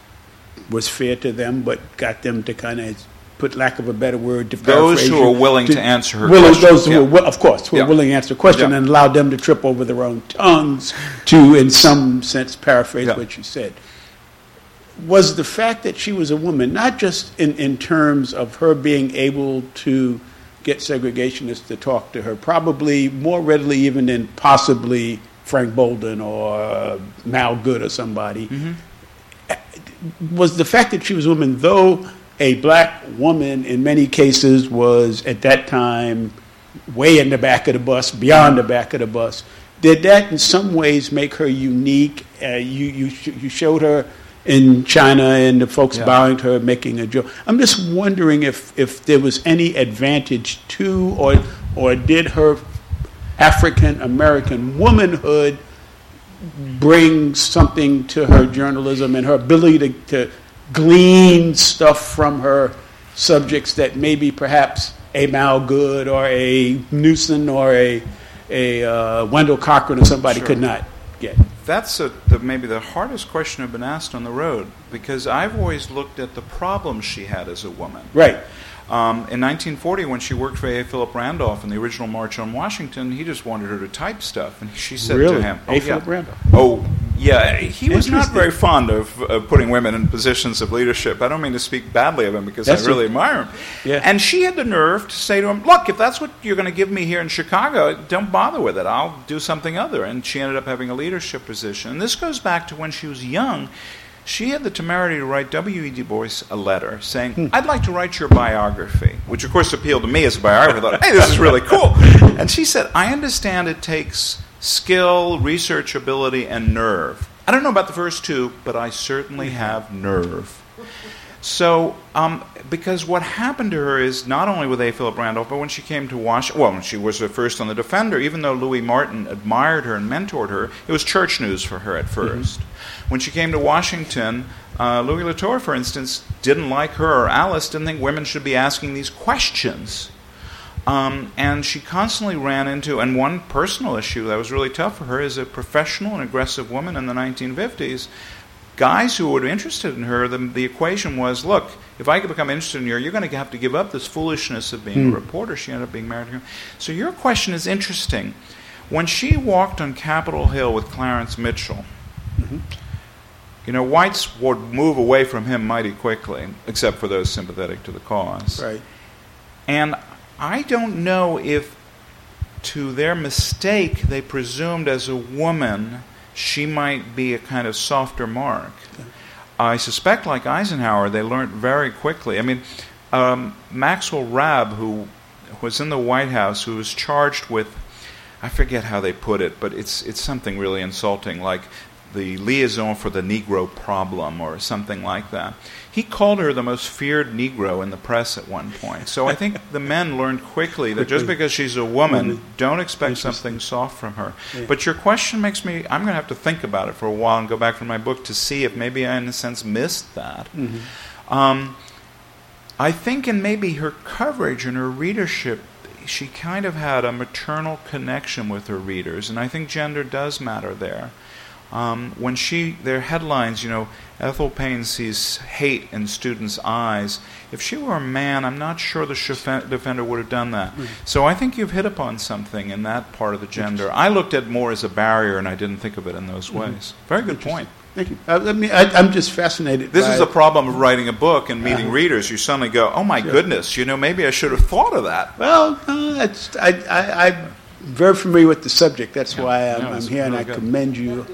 Was fair to them, but got them to kind of put lack of a better word, to those who are willing to, to answer her willing, Those who yeah. are, of course, who yeah. are willing to answer the question yeah. and allow them to trip over their own tongues to, in some sense, paraphrase what you said. Was the fact that she was a woman, not just in, in terms of her being able to get segregationists to talk to her, probably more readily even than possibly Frank Bolden or Mal Goode or somebody, mm-hmm. was the fact that she was a woman, though a black woman in many cases was at that time way in the back of the bus, beyond the back of the bus. Did that in some ways make her unique? Uh, you, you, you showed her in China and the folks yeah. bowing to her, making a joke. I'm just wondering if, if there was any advantage to, or, or did her African American womanhood bring something to her journalism and her ability to, to glean stuff from her subjects that maybe perhaps a Mal Goode or a Newson or a, a uh, Wendell Cochran or somebody sure. could not get. That's a, the, maybe the hardest question I've been asked on the road because I've always looked at the problems she had as a woman. Right. Um, in 1940, when she worked for A. Philip Randolph in the original March on Washington, he just wanted her to type stuff, and she said really? to him, "Oh, A. Philip Randolph." Oh, yeah, he was not very fond of uh, putting women in positions of leadership. I don't mean to speak badly of him because that's I really admire him. Yeah. And she had the nerve to say to him, "Look, if that's what you're going to give me here in Chicago, don't bother with it. I'll do something other." And she ended up having a leadership position. And this goes back to when she was young she had the temerity to write W.E. Du Bois a letter saying, hmm. I'd like to write your biography, which of course appealed to me as a biographer. I thought, hey, this is really cool. And she said, I understand it takes skill, research ability, and nerve. I don't know about the first two, but I certainly have nerve. So, um, because what happened to her is not only with A. Philip Randolph, but when she came to Washington, well, when she was the first on the Defender, even though Louis Martin admired her and mentored her, it was church news for her at 1st mm-hmm. When she came to Washington, uh, Louis Lautier, for instance, didn't like her, or Alice didn't think women should be asking these questions. Um, and she constantly ran into, and one personal issue that was really tough for her is a professional and aggressive woman in the 1950s guys who were interested in her, the, the equation was look, if I could become interested in you, you're going to have to give up this foolishness of being mm. a hmm. reporter. She ended up being married to him. So your question is interesting. When she walked on Capitol Hill with Clarence Mitchell, mm-hmm. you know, whites would move away from him mighty quickly, except for those sympathetic to the cause. Right. And I don't know if, to their mistake, they presumed as a woman she might be a kind of softer mark. I suspect, like Eisenhower, they learned very quickly. I mean, um, Maxwell Rabb, who was in the White House, who was charged with, I forget how they put it, but it's it's something really insulting, like the liaison for the Negro problem or something like that. He called her the most feared Negro in the press at one point. So I think the men learned quickly that just because she's a woman, don't expect something soft from her. But your question makes me, I'm going to have to think about it for a while and go back to my book to see if maybe I, in a sense, missed that. Mm-hmm. Um, I think in maybe her coverage and her readership, she kind of had a maternal connection with her readers, and I think gender does matter there. Um, when she, their headlines, you know, Ethel Payne sees hate in students' eyes. If she were a man, I'm not sure the shef- defender would have done that. So I think you've hit upon something in that part of the gender. I looked at more as a barrier, and I didn't think of it in those ways. Very good point. Thank you. Uh, let me, I, I'm just fascinated. This is the problem of writing a book and meeting Uh-huh. readers. You suddenly go, "Oh my goodness, you know, maybe I should have thought of that." Well, I, I, I'm very familiar with the subject. That's Yeah. why I'm, No, I'm here, and I good. commend you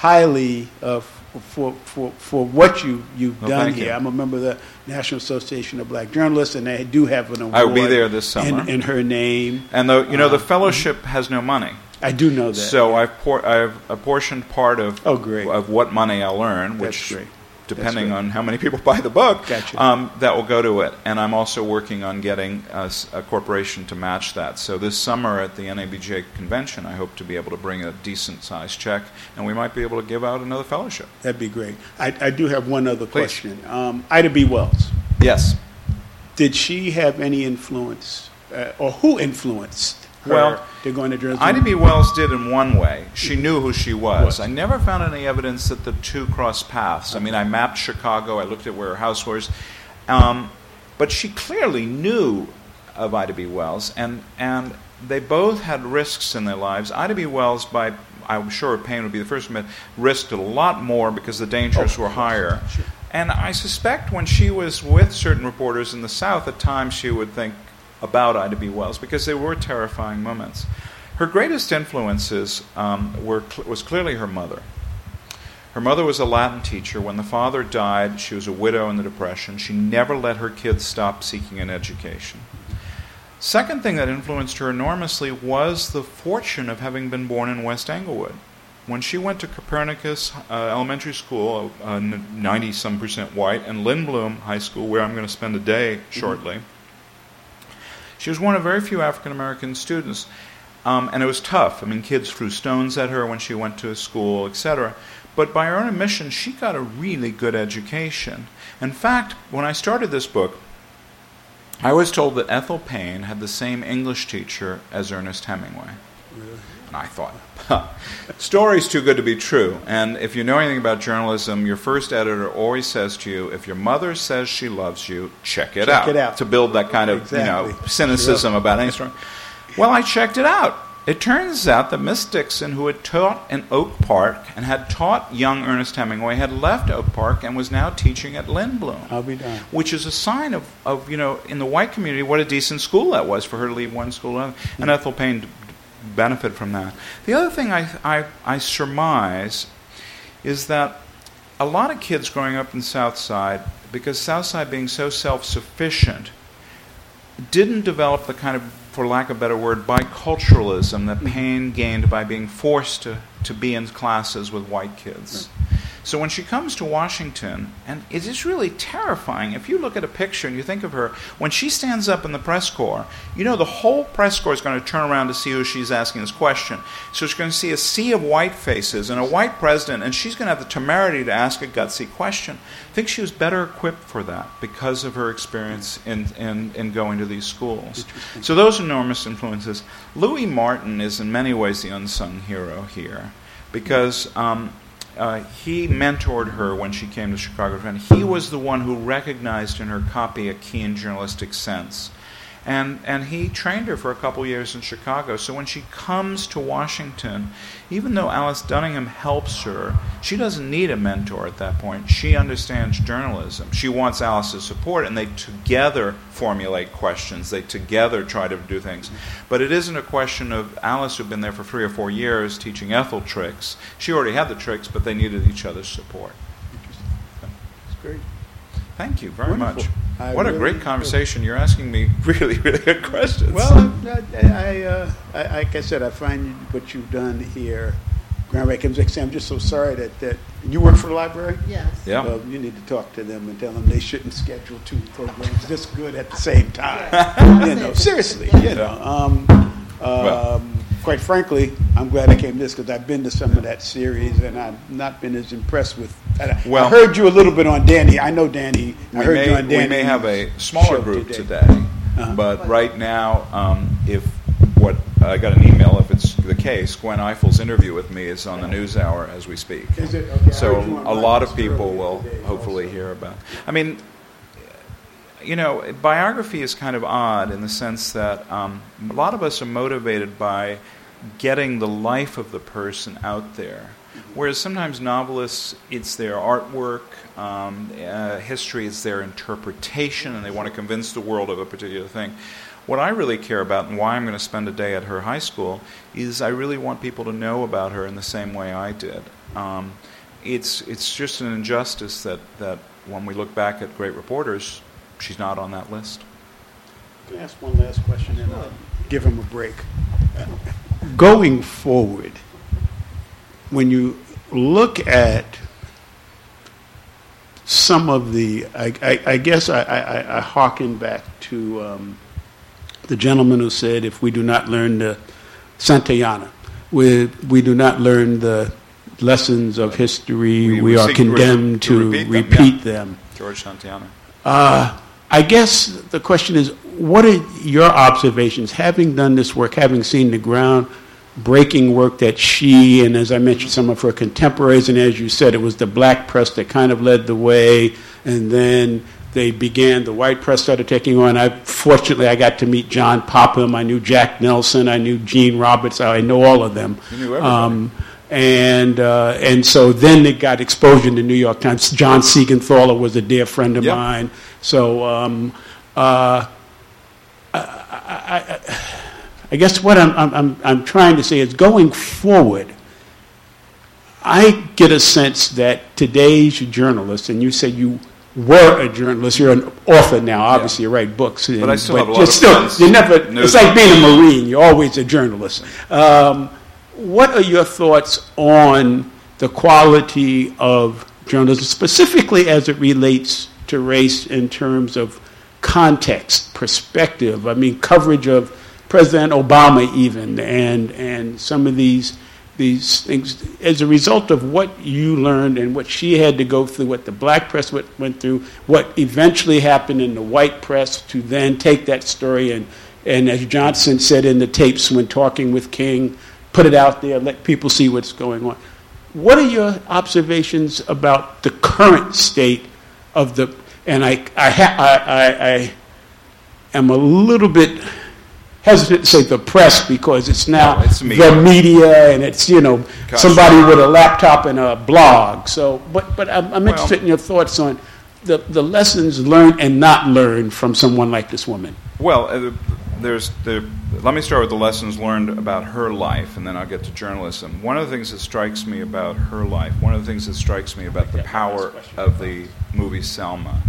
highly uh, for, for, for what you, you've Well, done here. you. I'm a member of the National Association of Black Journalists, and they do have an award I will be there this summer. in, in her name. And the, you know, the Uh, fellowship has no money, I do know that. so I've por- I've apportioned part of Oh, great. of what money I'll earn, which. Depending on how many people buy the book, Gotcha. um, that will go to it. And I'm also working on getting a corporation to match that. So this summer at the NABJ convention, I hope to be able to bring a decent sized check, and we might be able to give out another fellowship. That'd be great. I, I do have one other Please. question. Um, Ida B. Wells, Yes. did she have any influence, uh, or who influenced her Well, to go into journalism? Ida B. Wells did in one way. She knew who she was. Was. I never found any evidence that the two crossed paths. I mean, I mapped Chicago, I looked at where her house was. Um, but she clearly knew of Ida B. Wells, and, and they both had risks in their lives. Ida B. Wells, by I'm sure Payne would be the first to admit, risked a lot more because the dangers Oh, were higher. Sure. And I suspect when she was with certain reporters in the South, at times she would think about Ida B. Wells because they were terrifying moments. Her greatest influences um, were was clearly her mother. Her mother was a Latin teacher. When the father died, she was a widow in the Depression. She never let her kids stop seeking an education. Second thing that influenced her enormously was the fortune of having been born in West Englewood. When she went to Copernicus uh, Elementary School, ninety some percent white, and Lindblom High School, where I'm going to spend a day shortly, she was one of very few African American students, um, and it was tough. I mean, kids threw stones at her when she went to school, etc. But by her own admission, she got a really good education. In fact, when I started this book, I was told that Ethel Payne had the same English teacher as Ernest Hemingway. And I thought, huh, story's too good to be true. And if you know anything about journalism, your first editor always says to you, if your mother says she loves you, check it, Check out, it out. To build that kind of you know cynicism about any story. Well, I checked it out. It turns out that Miss Dixon, who had taught in Oak Park and had taught young Ernest Hemingway, had left Oak Park and was now teaching at Lindblom I'll be done. which is a sign of, of, you know, in the white community, what a decent school that was for her to leave one school. And Ethel Payne benefited from that. The other thing I, I, I surmise is that a lot of kids growing up in Southside, because Southside being so self sufficient, didn't develop the kind of, for lack of a better word, biculturalism that mm-hmm. Payne gained by being forced to, to be in classes with white kids. So when she comes to Washington, and it is really terrifying. If you look at a picture and you think of her, when she stands up in the press corps, you know the whole press corps is going to turn around to see who she's asking this question. So she's going to see a sea of white faces and a white president, and she's going to have the temerity to ask a gutsy question. I think she was better equipped for that because of her experience in, in, in going to these schools. So those enormous influences. Louis Martin is in many ways the unsung hero here because um, uh, he mentored her when she came to Chicago. And he was the one who recognized in her copy a keen journalistic sense. And, and he trained her for a couple years in Chicago. So when she comes to Washington, even though Alice Dunnigan helps her, she doesn't need a mentor at that point. She understands journalism. She wants Alice's support, and they together formulate questions. They together try to do things. But it isn't a question of Alice, who'd been there for three or four years, teaching Ethel tricks. She already had the tricks, but they needed each other's support. Interesting. It's great. Thank you very Wonderful. much. I what a great conversation. You're asking me really, really good questions. Well, I, I, uh, I, like I said, I find what you've done here Grand Rapids. They I'm just so sorry that, that you work for the library? Yes. Yeah. Well, you need to talk to them and tell them they shouldn't schedule two programs this good at the same time. you know, seriously, you know. Um, Well. Quite frankly, I'm glad I came to this because I've been to some of that series and I've not been as impressed with. I, Well- I heard you a little bit on Danny. I know Danny. I we heard may, you on Danny. we may have a smaller group today. today, Uh-huh. but right now, um, if what I got an email, if it's the case, Gwen Ifill's interview with me is on the news hour as we speak. Is it? Okay, So heard you on a lot of people will hopefully also. hear about. I mean, you know, biography is kind of odd in the sense that um, a lot of us are motivated by getting the life of the person out there. Whereas sometimes novelists, it's their artwork, um, uh, history is their interpretation, and they want to convince the world of a particular thing. What I really care about and why I'm going to spend a day at her high school is I really want people to know about her in the same way I did. Um, it's, it's just an injustice that, that when we look back at great reporters, she's not on that list. Can I ask one last question and I'll give him a break? Going forward, when you look at some of the, I, I, I guess I, I, I hearken back to um, the gentleman who said, if we do not learn the Santayana, we, we do not learn the lessons of history, We- we, are seek to re- condemned to to, repeat them, repeat yeah. them. George Santayana. Uh, I guess the question is, what are your observations, having done this work, having seen the ground breaking work that she and, as I mentioned, some of her contemporaries, and as you said, it was the black press that kind of led the way, and then they began, the white press started taking on. I fortunately I got to meet John Popham, I knew Jack Nelson, I knew Gene Roberts, I know all of them. Um, and uh, and so then it got exposure in the New York Times. John Siegenthaler was a dear friend of Yep. mine. So um, uh, I, I, guess what I'm, I'm, I'm, I'm trying to say is going forward, I get a sense that today's journalists, and you said you were a journalist, you're an author now, obviously you write books. But I still have a lot of still. You're never, It's like being a. Marine, you're always a journalist. Um, what are your thoughts on the quality of journalism, specifically as it relates to race in terms of context, perspective? I mean, coverage of President Obama, even, and and some of these these things as a result of what you learned and what she had to go through, what the black press went, through, what eventually happened in the white press to then take that story and and as Johnson said in the tapes when talking with King, put it out there, let people see what's going on. What are your observations about the current state of the? And I, I, ha, I, I, am a little bit hesitant to say the press because it's now No, it's the media. media and it's you know Gosh. somebody with a laptop and a blog. So, but but I'm, I'm Well- interested in your thoughts on the the lessons learned and not learned from someone like this woman. Well, uh, there's the. Let me start with the lessons learned about her life, and then I'll get to journalism. One of the things that strikes me about her life, one of the things that strikes me about the power of the movie Selma,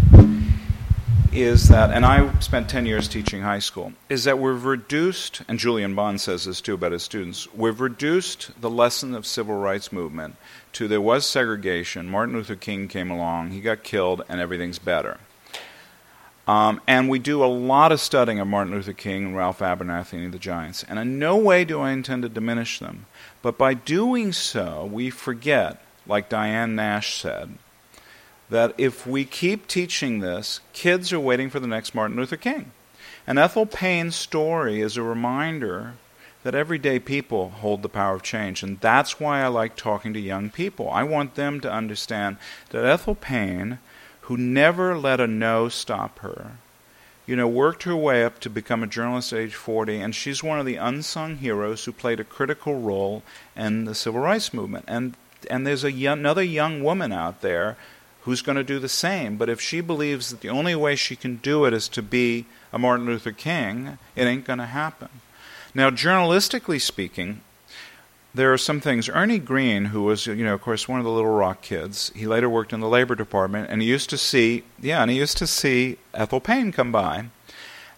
is that, and I spent 10 years teaching high school, is that we've reduced, and Julian Bond says this too about his students, we've reduced the lesson of civil rights movement to there was segregation, Martin Luther King came along, he got killed, and everything's better. Um, and we do a lot of studying of Martin Luther King and Ralph Abernathy and the Giants. And in no way do I intend to diminish them. But by doing so, we forget, like Diane Nash said, that if we keep teaching this, kids are waiting for the next Martin Luther King. And Ethel Payne's story is a reminder that everyday people hold the power of change. And that's why I like talking to young people. I want them to understand that Ethel Payne, who never let a no stop her, you know, worked her way up to become a journalist at age 40, and she's one of the unsung heroes who played a critical role in the civil rights movement. And and there's young, another young woman out there who's going to do the same. But if she believes that the only way she can do it is to be a Martin Luther King, it ain't going to happen. Now, journalistically speaking, there are some things. Ernie Green, who was, you know, of course, one of the Little Rock kids, he later worked in the Labor Department, and he used to see, yeah, and he used to see Ethel Payne come by.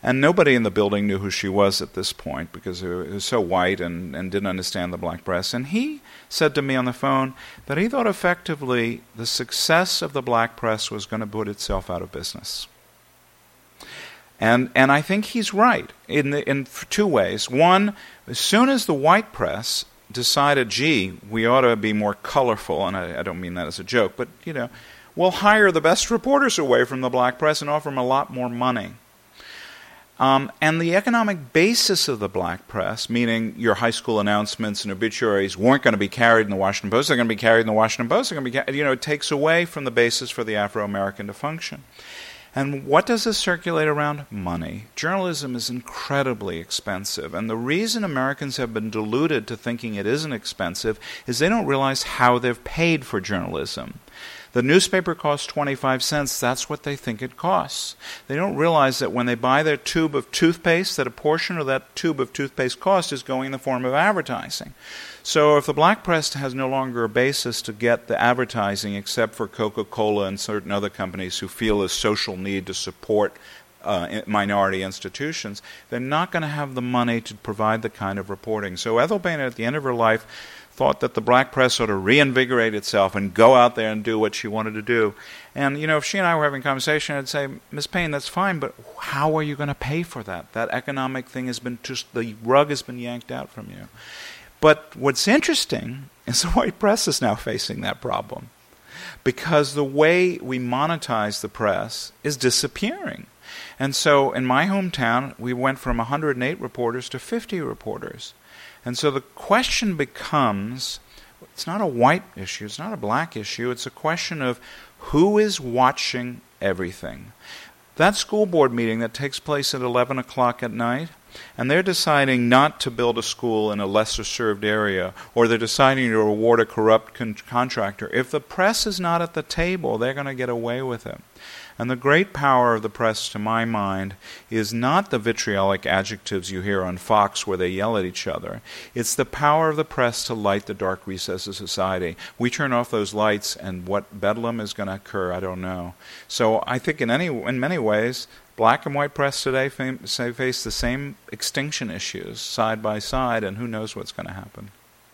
And nobody in the building knew who she was at this point because it was so white and, and didn't understand the black press. And he said to me on the phone that he thought effectively the success of the black press was going to put itself out of business. And, and I think he's right in, the, in two ways. One, as soon as the white press decided, gee, we ought to be more colorful, and I, I don't mean that as a joke, but, you know, we'll hire the best reporters away from the black press and offer them a lot more money. Um, and the economic basis of the black press, meaning your high school announcements and obituaries, weren't going to be carried in the Washington Post. They're going to be carried in the Washington Post. They're going to be, you know, it takes away from the basis for the Afro American to function. And what does this circulate around? Money. Journalism is incredibly expensive. And the reason Americans have been deluded to thinking it isn't expensive is they don't realize how they've paid for journalism. The newspaper costs 25 cents. That's what they think it costs. They don't realize that when they buy their tube of toothpaste, that a portion of that tube of toothpaste cost is going in the form of advertising. So if the black press has no longer a basis to get the advertising except for Coca-Cola and certain other companies who feel a social need to support uh, minority institutions, they're not going to have the money to provide the kind of reporting. So Ethel Payne, at the end of her life, thought that the black press ought to reinvigorate itself and go out there and do what she wanted to do. And, you know, if she and I were having a conversation, I'd say, Miss Payne, that's fine, but how are you going to pay for that? That economic thing has been just, the rug has been yanked out from you. But what's interesting is the white press is now facing that problem because the way we monetize the press is disappearing. And so in my hometown, we went from 108 reporters to 50 reporters. And so the question becomes it's not a white issue, it's not a black issue, it's a question of who is watching everything. That school board meeting that takes place at 11 o'clock at night, and they're deciding not to build a school in a lesser served area, or they're deciding to reward a corrupt con- contractor. If the press is not at the table, they're going to get away with it. And the great power of the press, to my mind, is not the vitriolic adjectives you hear on Fox where they yell at each other. It's the power of the press to light the dark recesses of society. We turn off those lights, and what bedlam is going to occur, I don't know. So I think in any in many ways, black and white press today face the same extinction issues side by side, and who knows what's going to happen.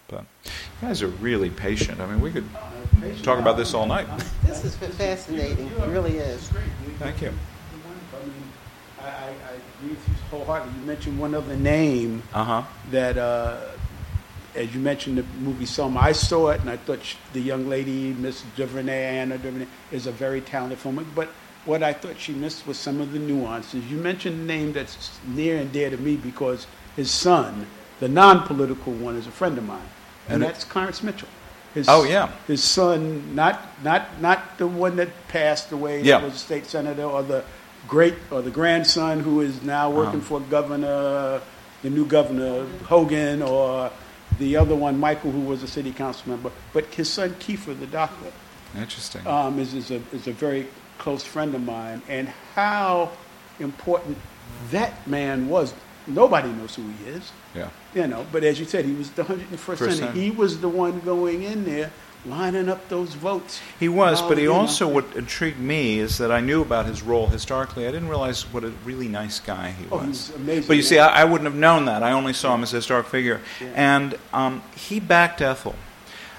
But you guys are really patient. I mean, we could talk about this all night. This is fascinating. It really is. Thank you. I, I, agree with you wholeheartedly. You mentioned one other name Uh-huh. that, uh, as you mentioned the movie Selma, I saw it and I thought she, the young lady, Miss DuVernay, Ava DuVernay, is a very talented filmmaker. But what I thought she missed was some of the nuances. You mentioned a name that's near and dear to me because his son, the non-political one, is a friend of mine, and, And that's Clarence Mitchell. His, Oh, yeah. his son, not not not the one that passed away, Yeah. that was a state senator, or the great or the grandson who is now working Uh-huh. for governor, the new governor Hogan, or the other one, Michael, who was a city council member. But his son Keiffer, the doctor, Interesting. um, is, is, a, is a very close friend of mine, and how important that man was. Nobody knows who he is, yeah. you know. But as you said, he was the 101st First senator. senator. He was the one going in there, lining up those votes. He was, Oh, but he know. also, what intrigued me is that I knew about his role historically. I didn't realize what a really nice guy he Oh, was. he was amazing. But you see, I, I wouldn't have known that. I only saw him as a historic figure. Yeah. And um, he backed Ethel.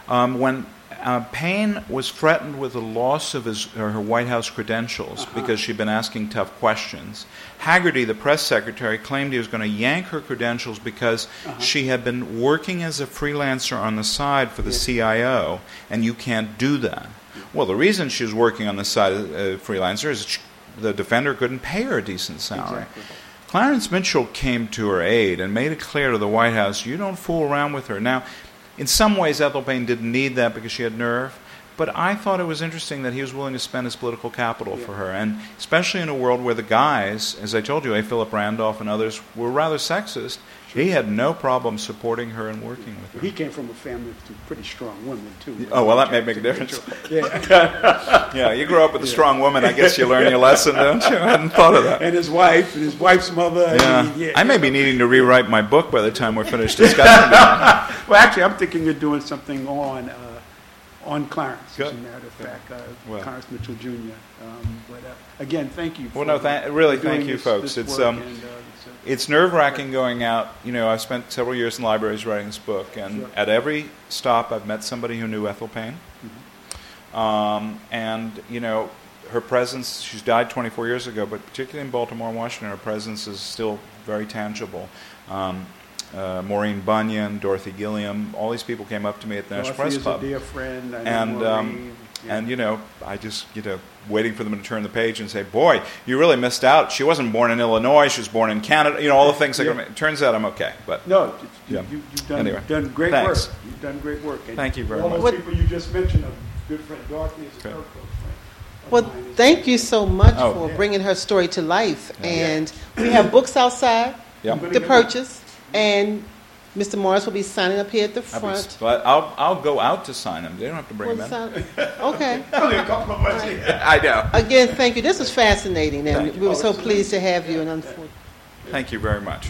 Um, when uh, Payne was threatened with the loss of his, her White House credentials Uh-huh. because she'd been asking tough questions, Hagerty, the press secretary, claimed he was going to yank her credentials because Uh-huh. she had been working as a freelancer on the side for the CIO, and you can't do that. Well, the reason she was working on the side of uh, freelancer is sh- the defender couldn't pay her a decent salary. Exactly. Clarence Mitchell came to her aid and made it clear to the White House, you don't fool around with her. Now, in some ways, Ethel Payne didn't need that because she had nerve, but I thought it was interesting that he was willing to spend his political capital for her, and especially in a world where the guys, as I told you, A. Philip Randolph and others, were rather sexist. He had no problem supporting her and working with her. He came from a family with pretty strong women too. Oh, well, that may make a difference. Yeah, Yeah, you grow up with a strong woman. I guess you learn your lesson, don't you? I hadn't thought of that. and his wife, and his wife's mother. I Yeah. I may be needing to rewrite my book by the time we're finished discussing it. Well, actually, I'm thinking of doing something on uh, on Clarence, as a matter of fact, uh, Well. Clarence Mitchell Jr. Um, But uh, again, thank you. Well, no, tha- really, thank you, this- folks. this It's, um, and, uh, it's, uh, It's nerve wracking going out. You know, I've spent several years in libraries writing this book, and Sure. at every stop, I've met somebody who knew Ethel Payne. Mm-hmm. Um, and, you know, her presence, she's died 24 years ago, but particularly in Baltimore and Washington, her presence is still very tangible. Um, uh, Maureen Bunyan, Dorothy Gilliam, all these people came up to me at the National Press is Club. a dear friend. I know and um, Yeah. and you know, I just you know waiting for them to turn the page and say, "Boy, you really missed out. She wasn't born in Illinois. She was born in Canada. You know, all the things. Yeah. That it turns out I'm okay. But No, it's- you, Yeah. you, you've done, Anyway, done great thanks. work. You've done great work. And Thank you very all much. those people you just mentioned, a good friend Dorothy is a Good. friend. Well, thank you so much Oh. for Yeah. bringing her story to life. Yeah. And we have books outside yeah, to purchase, and Mr. Morris will be signing up here at the I'll, be, front. but I'll I'll go out to sign them. They don't have to bring We'll them in. sign- okay. Only a couple of us here. I know. Again, thank you. This was fascinating, and we were Oh, so it's pleased to have you. And unfortunately. Thank you very much.